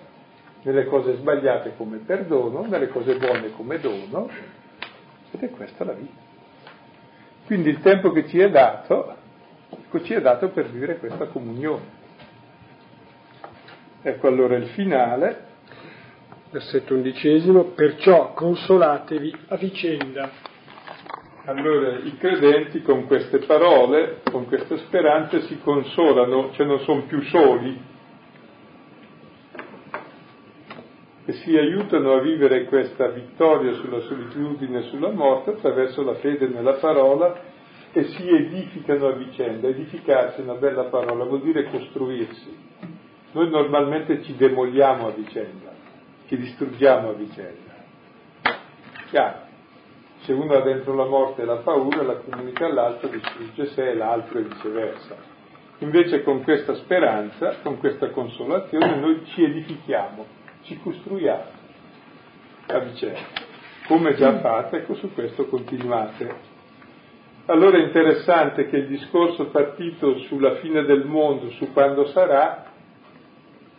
nelle cose sbagliate come perdono, nelle cose buone come dono, ed è questa la vita. Quindi il tempo che ci è dato Ecco, ci è dato per vivere questa comunione. Ecco allora il finale. Versetto undicesimo, perciò consolatevi a vicenda. Allora i credenti con queste parole, con queste speranze si consolano, cioè non sono più soli, e si aiutano a vivere questa vittoria sulla solitudine e sulla morte attraverso la fede nella parola e si edificano a vicenda. Edificarsi è una bella parola, vuol dire costruirsi. Noi normalmente ci demoliamo a vicenda, ci distruggiamo a vicenda. Chiaro, se uno ha dentro la morte e la paura, la comunica all'altro, distrugge sé e l'altro e viceversa. Invece con questa speranza, con questa consolazione, noi ci edifichiamo, ci costruiamo a vicenda. Come già fate, ecco su questo continuate allora è interessante che il discorso partito sulla fine del mondo, su quando sarà,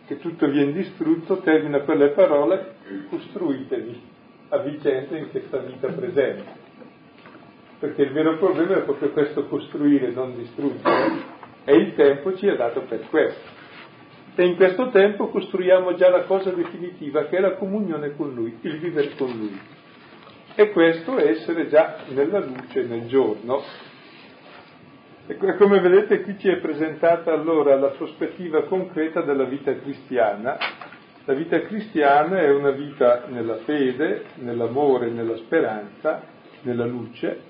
che tutto viene distrutto, termina con le parole costruitevi a vicenda in questa vita presente. Perché il vero problema è proprio questo costruire, non distruggere, e il tempo ci è dato per questo. E in questo tempo costruiamo già la cosa definitiva, che è la comunione con Lui, il vivere con Lui. E questo è essere già nella luce nel giorno. E come vedete qui ci è presentata allora la prospettiva concreta della vita cristiana. La vita cristiana è una vita nella fede, nell'amore, nella speranza, nella luce,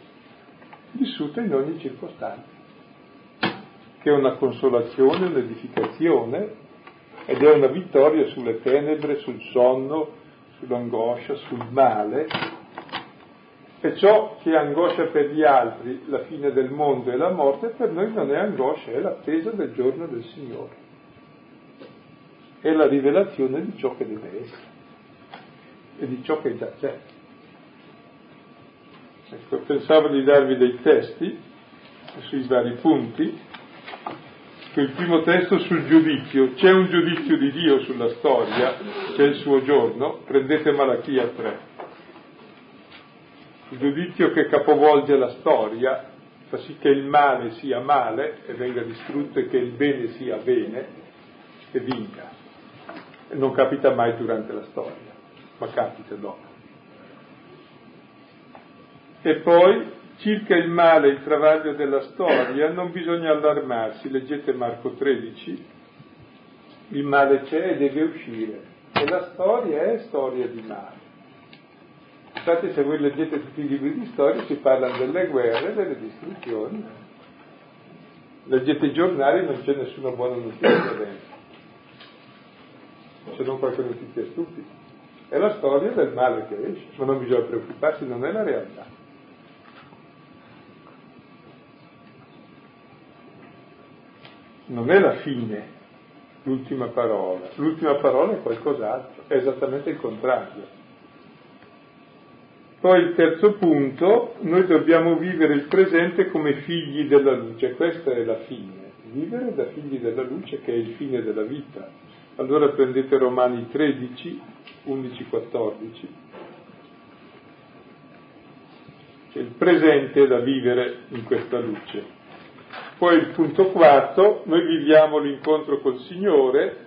vissuta in ogni circostanza, che è una consolazione, un'edificazione ed è una vittoria sulle tenebre, sul sonno, sull'angoscia, sul male, e ciò che è angoscia per gli altri, la fine del mondo e la morte, per noi non è angoscia, è l'attesa del giorno del Signore. È la rivelazione di ciò che deve essere e di ciò che già c'è. Ecco, pensavo di darvi dei testi sui vari punti. Il primo testo sul giudizio. C'è un giudizio di Dio sulla storia, c'è il suo giorno, prendete Malachia 3 il giudizio che capovolge la storia, fa sì che il male sia male e venga distrutto e che il bene sia bene e vinca. Non capita mai durante la storia, ma capita dopo. E poi, circa il male e il travaglio della storia, non bisogna allarmarsi, leggete Marco 13, il male c'è e deve uscire, e la storia è storia di male. Infatti se voi leggete tutti i libri di storia si parlano delle guerre, delle distruzioni. Leggete i giornali non c'è nessuna buona notizia dentro, se non qualche notizia stupida. È la storia del male che esce, ma non bisogna preoccuparsi, non è la realtà. Non è la fine, l'ultima parola. L'ultima parola è qualcos'altro, è esattamente il contrario. Poi il terzo punto, noi dobbiamo vivere il presente come figli della luce, questa è la fine, vivere da figli della luce che è il fine della vita. Allora prendete Romani 13, 11, 14. C'è il presente da vivere in questa luce. Poi il punto quarto, noi viviamo l'incontro col Signore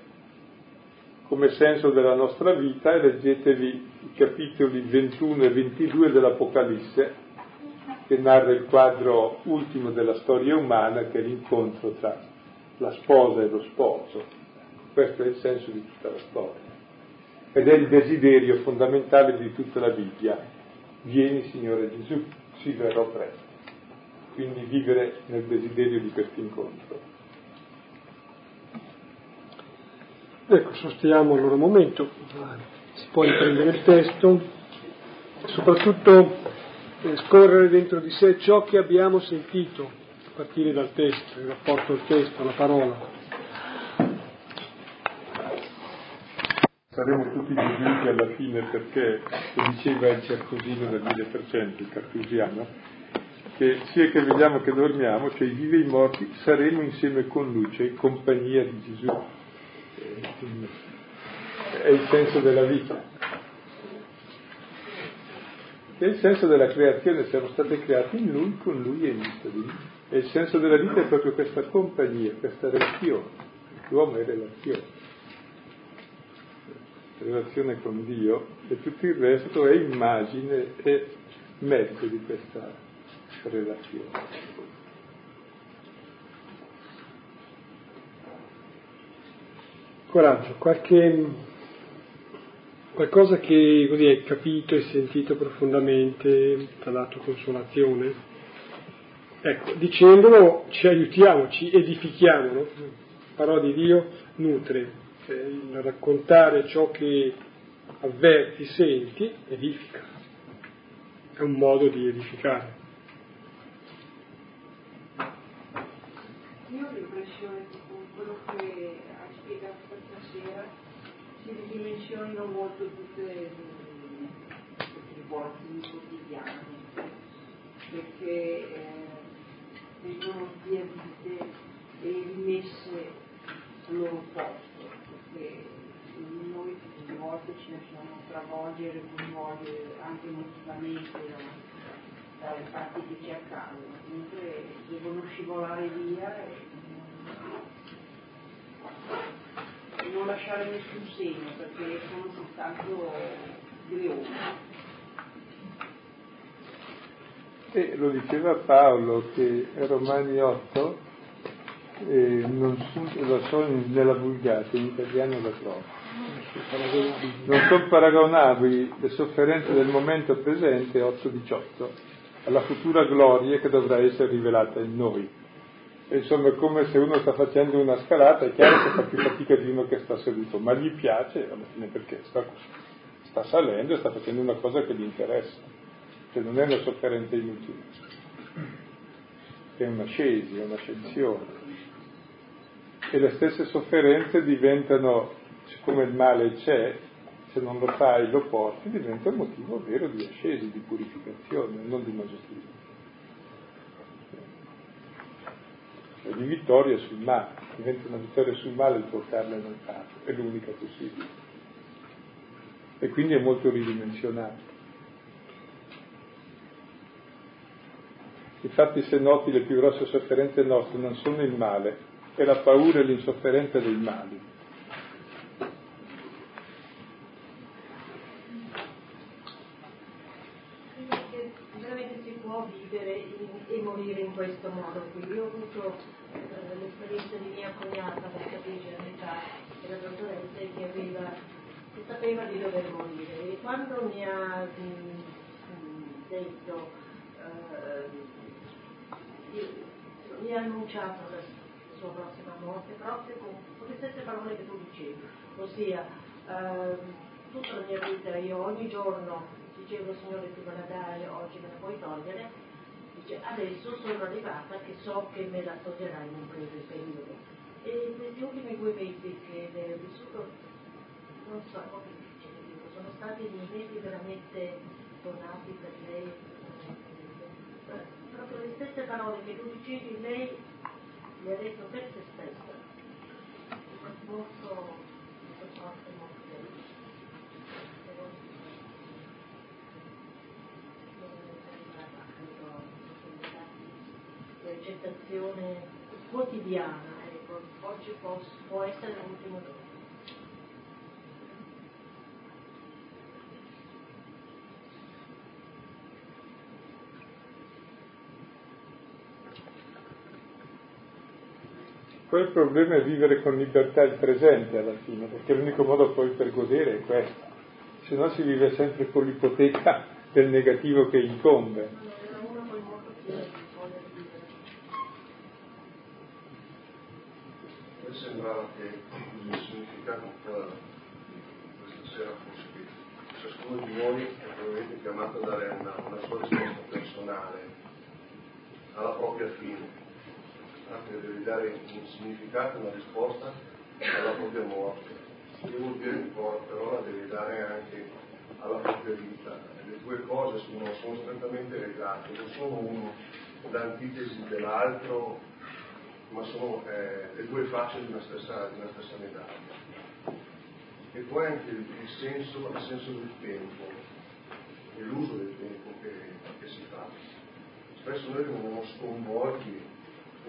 come senso della nostra vita e leggetevi i capitoli 21 e 22 dell'Apocalisse che narra il quadro ultimo della storia umana che è l'incontro tra la sposa e lo sposo. Questo è il senso di tutta la storia. Ed è il desiderio fondamentale di tutta la Bibbia. Vieni Signore Gesù, si verrò presto. Quindi vivere nel desiderio di questo incontro. Ecco, sostiamo allora un momento, si può riprendere il testo, soprattutto scorrere dentro di sé ciò che abbiamo sentito, a partire dal testo, il rapporto al testo, alla parola. Saremo tutti giudici alla fine perché, lo diceva il cercosino del 1000%, il cartusiano, che sia che vediamo che dormiamo, cioè i vivi e i morti, saremo insieme con lui, cioè in compagnia di Gesù. È il senso della vita è il senso della creazione, siamo stati creati in Lui, con Lui e in lui. E il senso della vita è proprio questa compagnia, questa relazione. L'uomo è relazione. Relazione con Dio e tutto il resto è immagine e mezzo di questa relazione. Coraggio, qualche qualcosa che così hai capito e sentito profondamente, ti ha dato consolazione? Ecco, dicendolo ci aiutiamo, ci edifichiamo, no? La parola di Dio nutre, cioè, il raccontare ciò che avverti, senti, edifica. È un modo di edificare. Io ho l'impressione che con quello che sera si ridimensionino molto tutte le, ipotesi quotidiane, perché eh, vengono sbiadite e rimesse al loro posto, perché noi a volte ci lasciamo travolgere, coinvolgere anche emotivamente dalle fatti che ci accadono, mentre devono scivolare via e non lasciare nessun segno perché sono soltanto greoni. E lo diceva Paolo che Romani 8 eh, non lo so nella vulgata, in italiano la trovo. Non sono paragonabili le sofferenze del momento presente 8-18 alla futura gloria che dovrà essere rivelata in noi insomma è come se uno sta facendo una scalata, è chiaro che fa più fatica di uno che sta seduto, ma gli piace alla fine perché sta, sta salendo e sta facendo una cosa che gli interessa, cioè non è una sofferenza inutile, è un'ascesi, è un'ascensione. E le stesse sofferenze diventano, siccome il male c'è, se non lo fai, lo porti, diventa un motivo vero di ascesi, di purificazione, non di masochismo. Di vittoria sul male, diventa una vittoria sul male il portarla nel caso, è l'unica possibile. E quindi è molto ridimensionato. Infatti se noti le più grosse sofferenze nostre non sono il male, è la paura e l'insofferenza dei mali. Questo modo qui. Io ho avuto l'esperienza di mia cognata questa dieci anni fa, che la dottoressa che aveva, che sapeva di dover morire e quando mi ha mh, detto, uh, mi ha annunciato la sua prossima morte proprio con, con le stesse parole che tu dicevi, ossia uh, tutta la mia vita io ogni giorno dicevo Signore tu me la dai, oggi me la puoi togliere dice adesso sono arrivata che so che me la toglierai in un breve periodo. E questi ultimi due mesi che lei ha vissuto non so come difficili, sono stati dei mesi veramente donati per lei. Proprio le stesse parole che tu dicevi, lei le ha detto per se stessa. Molto morte, morte. L'accettazione quotidiana, ecco, oggi può, può essere l'ultimo giorno. Poi il problema è vivere con libertà il presente alla fine, perché l'unico modo poi per godere è questo, se no si vive sempre con l'ipoteca del negativo che incombe. Sembrava che il significato un po' questa sera fosse che ciascuno di noi è probabilmente chiamato a dare una, una sua risposta personale alla propria fine anche devi dare un significato, una risposta alla propria morte. Che vuol dire che però la devi dare anche alla propria vita. Le due cose sono, sono strettamente legate, non sono uno l'antitesi dell'altro, ma sono eh, le due facce di una stessa, di una stessa medaglia. E poi anche il, il, senso, il senso del tempo e l'uso del tempo che, che si fa. Spesso noi rimaniamo sconvolti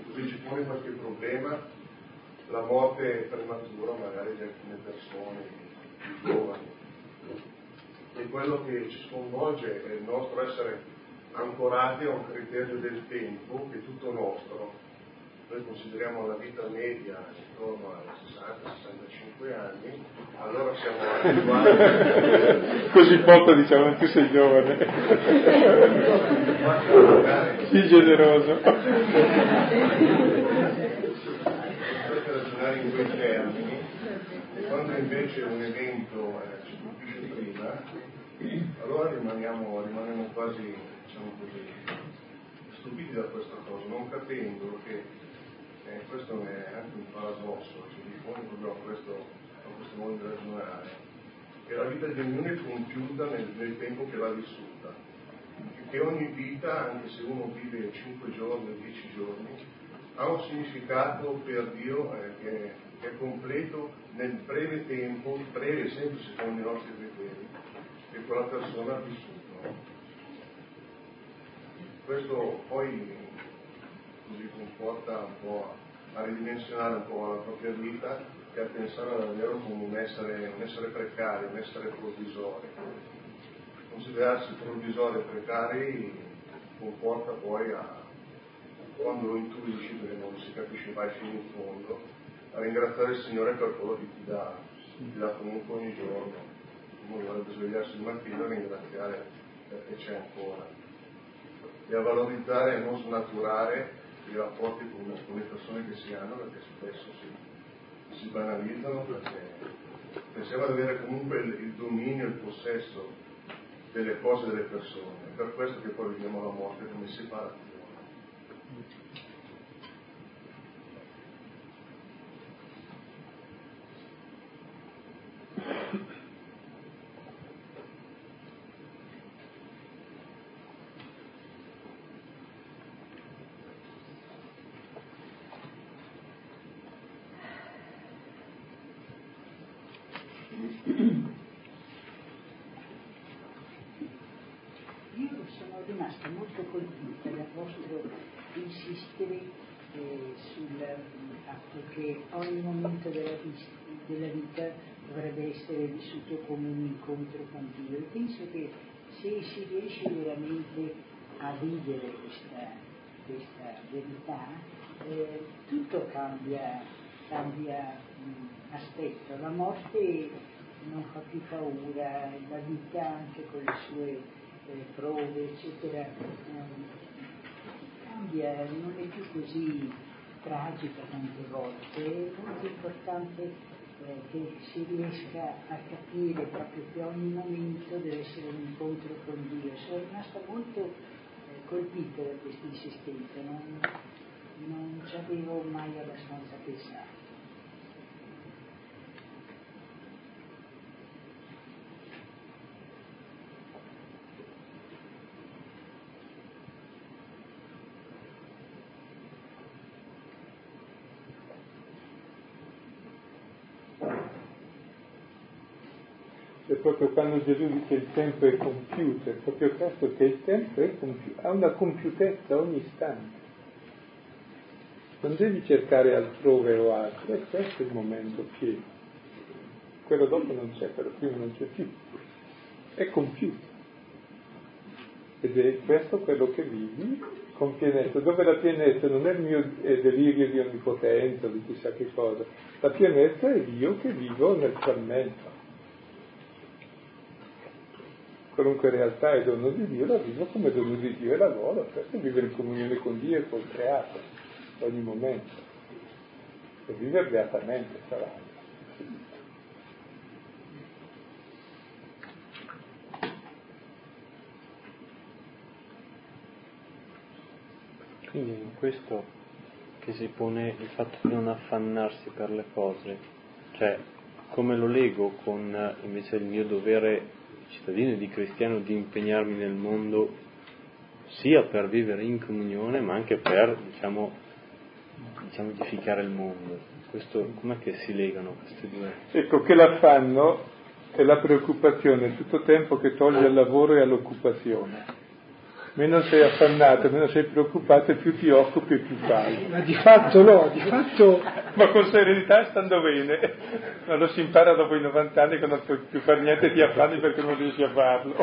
così ci pone qualche problema, la morte prematura magari di alcune persone, giovani. E quello che ci sconvolge è il nostro essere ancorati a un criterio del tempo che è tutto nostro. Noi consideriamo la vita media intorno ai 60-65 anni, allora siamo abituati. Così poco diciamo, tu sei giovane. Sii generoso. Potete ragionare in quei termini, e quando invece un evento eh, ci colpisce prima, allora rimaniamo, rimaniamo quasi, diciamo così, stupiti da questa cosa, non capendo che eh, questo è anche un paradosso, ci risponde proprio a questo, a questo modo di ragionare, che la vita di ognuno è compiuta nel, nel tempo che l'ha vissuta, e che ogni vita, anche se uno vive 5 giorni o 10 giorni, ha un significato per Dio eh, che, è completo nel breve tempo, breve sempre secondo i nostri criteri, che quella persona ha vissuto. Questo poi così comporta un po' a ridimensionare un po' la propria vita e a pensare davvero come un essere, un essere precario, un essere provvisorio. Considerarsi provvisori e precari comporta poi a, quando lo intuisci, perché non si capisce mai fino in fondo, a ringraziare il Signore per quello che ti dà, ti dà comunque ogni giorno. Uno dovrebbe svegliarsi il mattino e ringraziare perché c'è ancora. E a valorizzare e non snaturare i rapporti con, con, le persone che si hanno perché spesso si, si banalizzano perché pensiamo ad avere comunque il, il, dominio, il possesso delle cose delle persone. È per questo che poi vediamo la morte come separazione. Della, vita dovrebbe essere vissuto come un incontro con Dio e penso che se si riesce veramente a vivere questa, questa verità, eh, tutto cambia, cambia mh, aspetto. La morte non fa più paura, la vita anche con le sue eh, prove, eccetera, eh, cambia, non è più così tragica tante volte, è molto importante che si riesca a capire proprio che ogni momento deve essere un incontro con Dio. Sono rimasta molto eh, colpita da questa insistenza, non, non ci avevo mai abbastanza pensato. Proprio quando Gesù dice il tempo è compiuto, è proprio questo che il tempo è compiuto, ha una compiutezza ogni istante. Non devi cercare altrove o altro, è questo il momento pieno. Quello dopo non c'è, quello prima non c'è più. È compiuto. Ed è questo quello che vivi con pienezza, dove la pienezza non è il mio delirio di onnipotenza, di chissà che cosa, la pienezza è io che vivo nel frammento. Qualunque realtà è dono di Dio, la vivo come dono di Dio e lavoro, questo è vivere in comunione con Dio e col creato, ogni momento. E vivere beatamente sarà. Quindi in questo che si pone il fatto di non affannarsi per le cose, cioè come lo leggo con invece il mio dovere cittadino e di cristiano di impegnarmi nel mondo sia per vivere in comunione ma anche per diciamo, diciamo edificare il mondo. Questo, com'è che si legano questi due? Ecco che l'affanno è la preoccupazione tutto tempo che toglie al lavoro e all'occupazione meno sei affannato, meno sei preoccupato, più ti occupi e più fai. Ma di fatto no, di fatto... Ma con serenità e stando bene. Ma lo si impara dopo i 90 anni quando non puoi più fare niente ti affanni perché non riesci a farlo.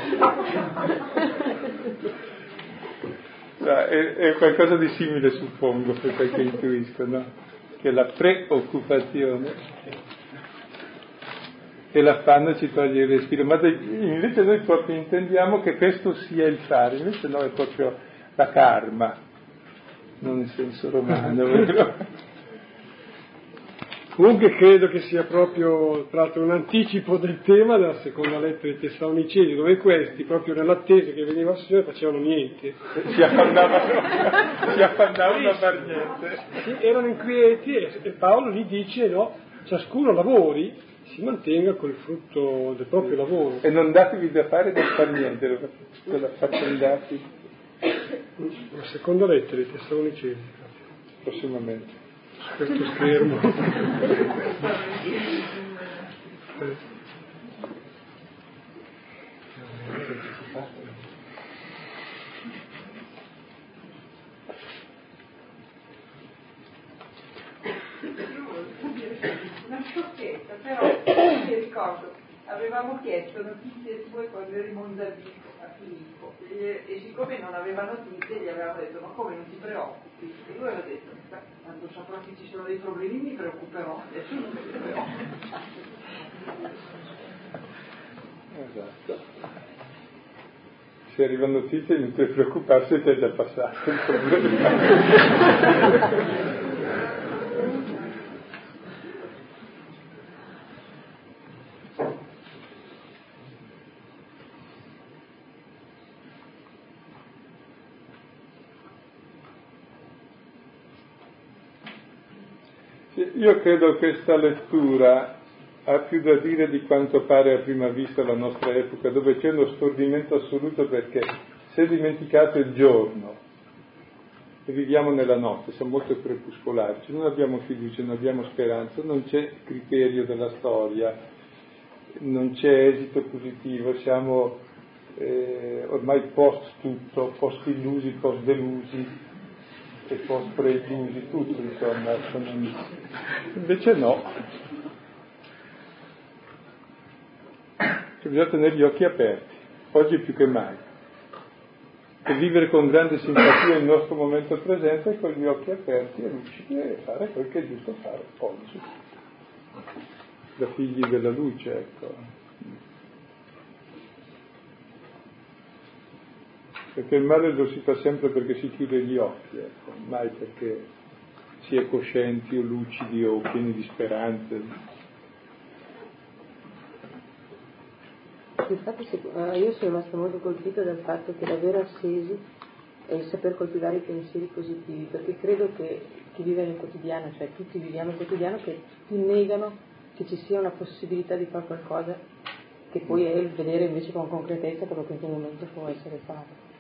Cioè, è, è, qualcosa di simile suppongo, per quel che intuisco, no? Che la preoccupazione e l'affanno ci toglie il respiro, ma invece noi proprio intendiamo che questo sia il fare, invece no, è proprio la karma, non in senso romano? Comunque credo che sia proprio tratto un anticipo del tema della seconda lettera dei Tessalonicesi, dove questi, proprio nell'attesa che veniva il Signore, facevano niente. Si affannavano, si affannavano a far niente. Sì, erano inquieti e Paolo gli dice no, ciascuno lavori si mantenga col frutto del proprio lavoro. E non datevi da fare da far niente, lo affaccendati. La seconda lettera di Tessalonicesi. Prossimamente. Questo schermo. eh. Ricordo, avevamo chiesto notizie tue quando eri Mondadino a Filippo e, e, siccome non aveva notizie gli avevamo detto ma come non ti preoccupi? E lui aveva detto quando saprò che ci sono dei problemi mi preoccuperò, adesso non mi preoccupo. Esatto. Se arriva notizia inutile preoccuparsi che è già passato il problema. Io credo che questa lettura ha più da dire di quanto pare a prima vista la nostra epoca, dove c'è uno stordimento assoluto perché si è dimenticato il giorno e viviamo nella notte, siamo molto crepuscolari, non abbiamo fiducia, non abbiamo speranza, non c'è criterio della storia, non c'è esito positivo, siamo eh, ormai post tutto, post illusi, post delusi, e post preillusi, tutto insomma, sono... invece no. Cioè, bisogna tenere gli occhi aperti, oggi più che mai, e vivere con grande simpatia il nostro momento presente con gli occhi aperti e lucidi e fare quel che è giusto fare oggi, da figli della luce, ecco. Perché il male lo si fa sempre perché si chiude gli occhi, ecco, mai perché si è coscienti o lucidi o pieni di speranze. Infatti eh, io sono rimasta molto colpita dal fatto che l'avere assesi è il saper coltivare i pensieri positivi, perché credo che chi vive nel quotidiano, cioè tutti viviamo nel quotidiano, che ti negano che ci sia una possibilità di fare qualcosa che poi è il vedere invece con concretezza quello che in quel momento può essere fatto.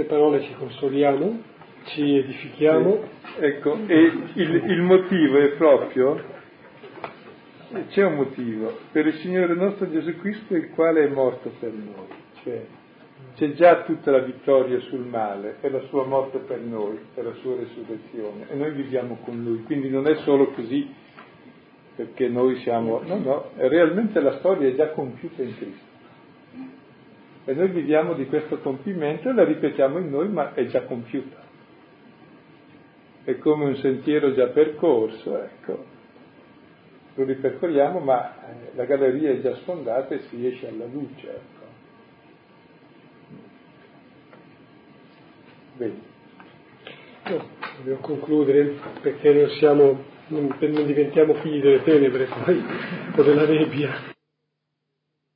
Queste parole ci consoliamo, ci edifichiamo. Ecco, e il, il motivo è proprio, c'è un motivo, per il Signore nostro Gesù Cristo il quale è morto per noi. Cioè, c'è già tutta la vittoria sul male, è la sua morte per noi, è la sua resurrezione e noi viviamo con lui, quindi non è solo così perché noi siamo, no, no, realmente la storia è già compiuta in Cristo. E noi viviamo di questo compimento e la ripetiamo in noi, ma è già compiuta. È come un sentiero già percorso, ecco. Lo ripercorriamo, ma eh, la galleria è già sfondata e si esce alla luce, ecco. Bene. No, devo concludere perché non siamo, non, non diventiamo figli delle tenebre poi o della nebbia.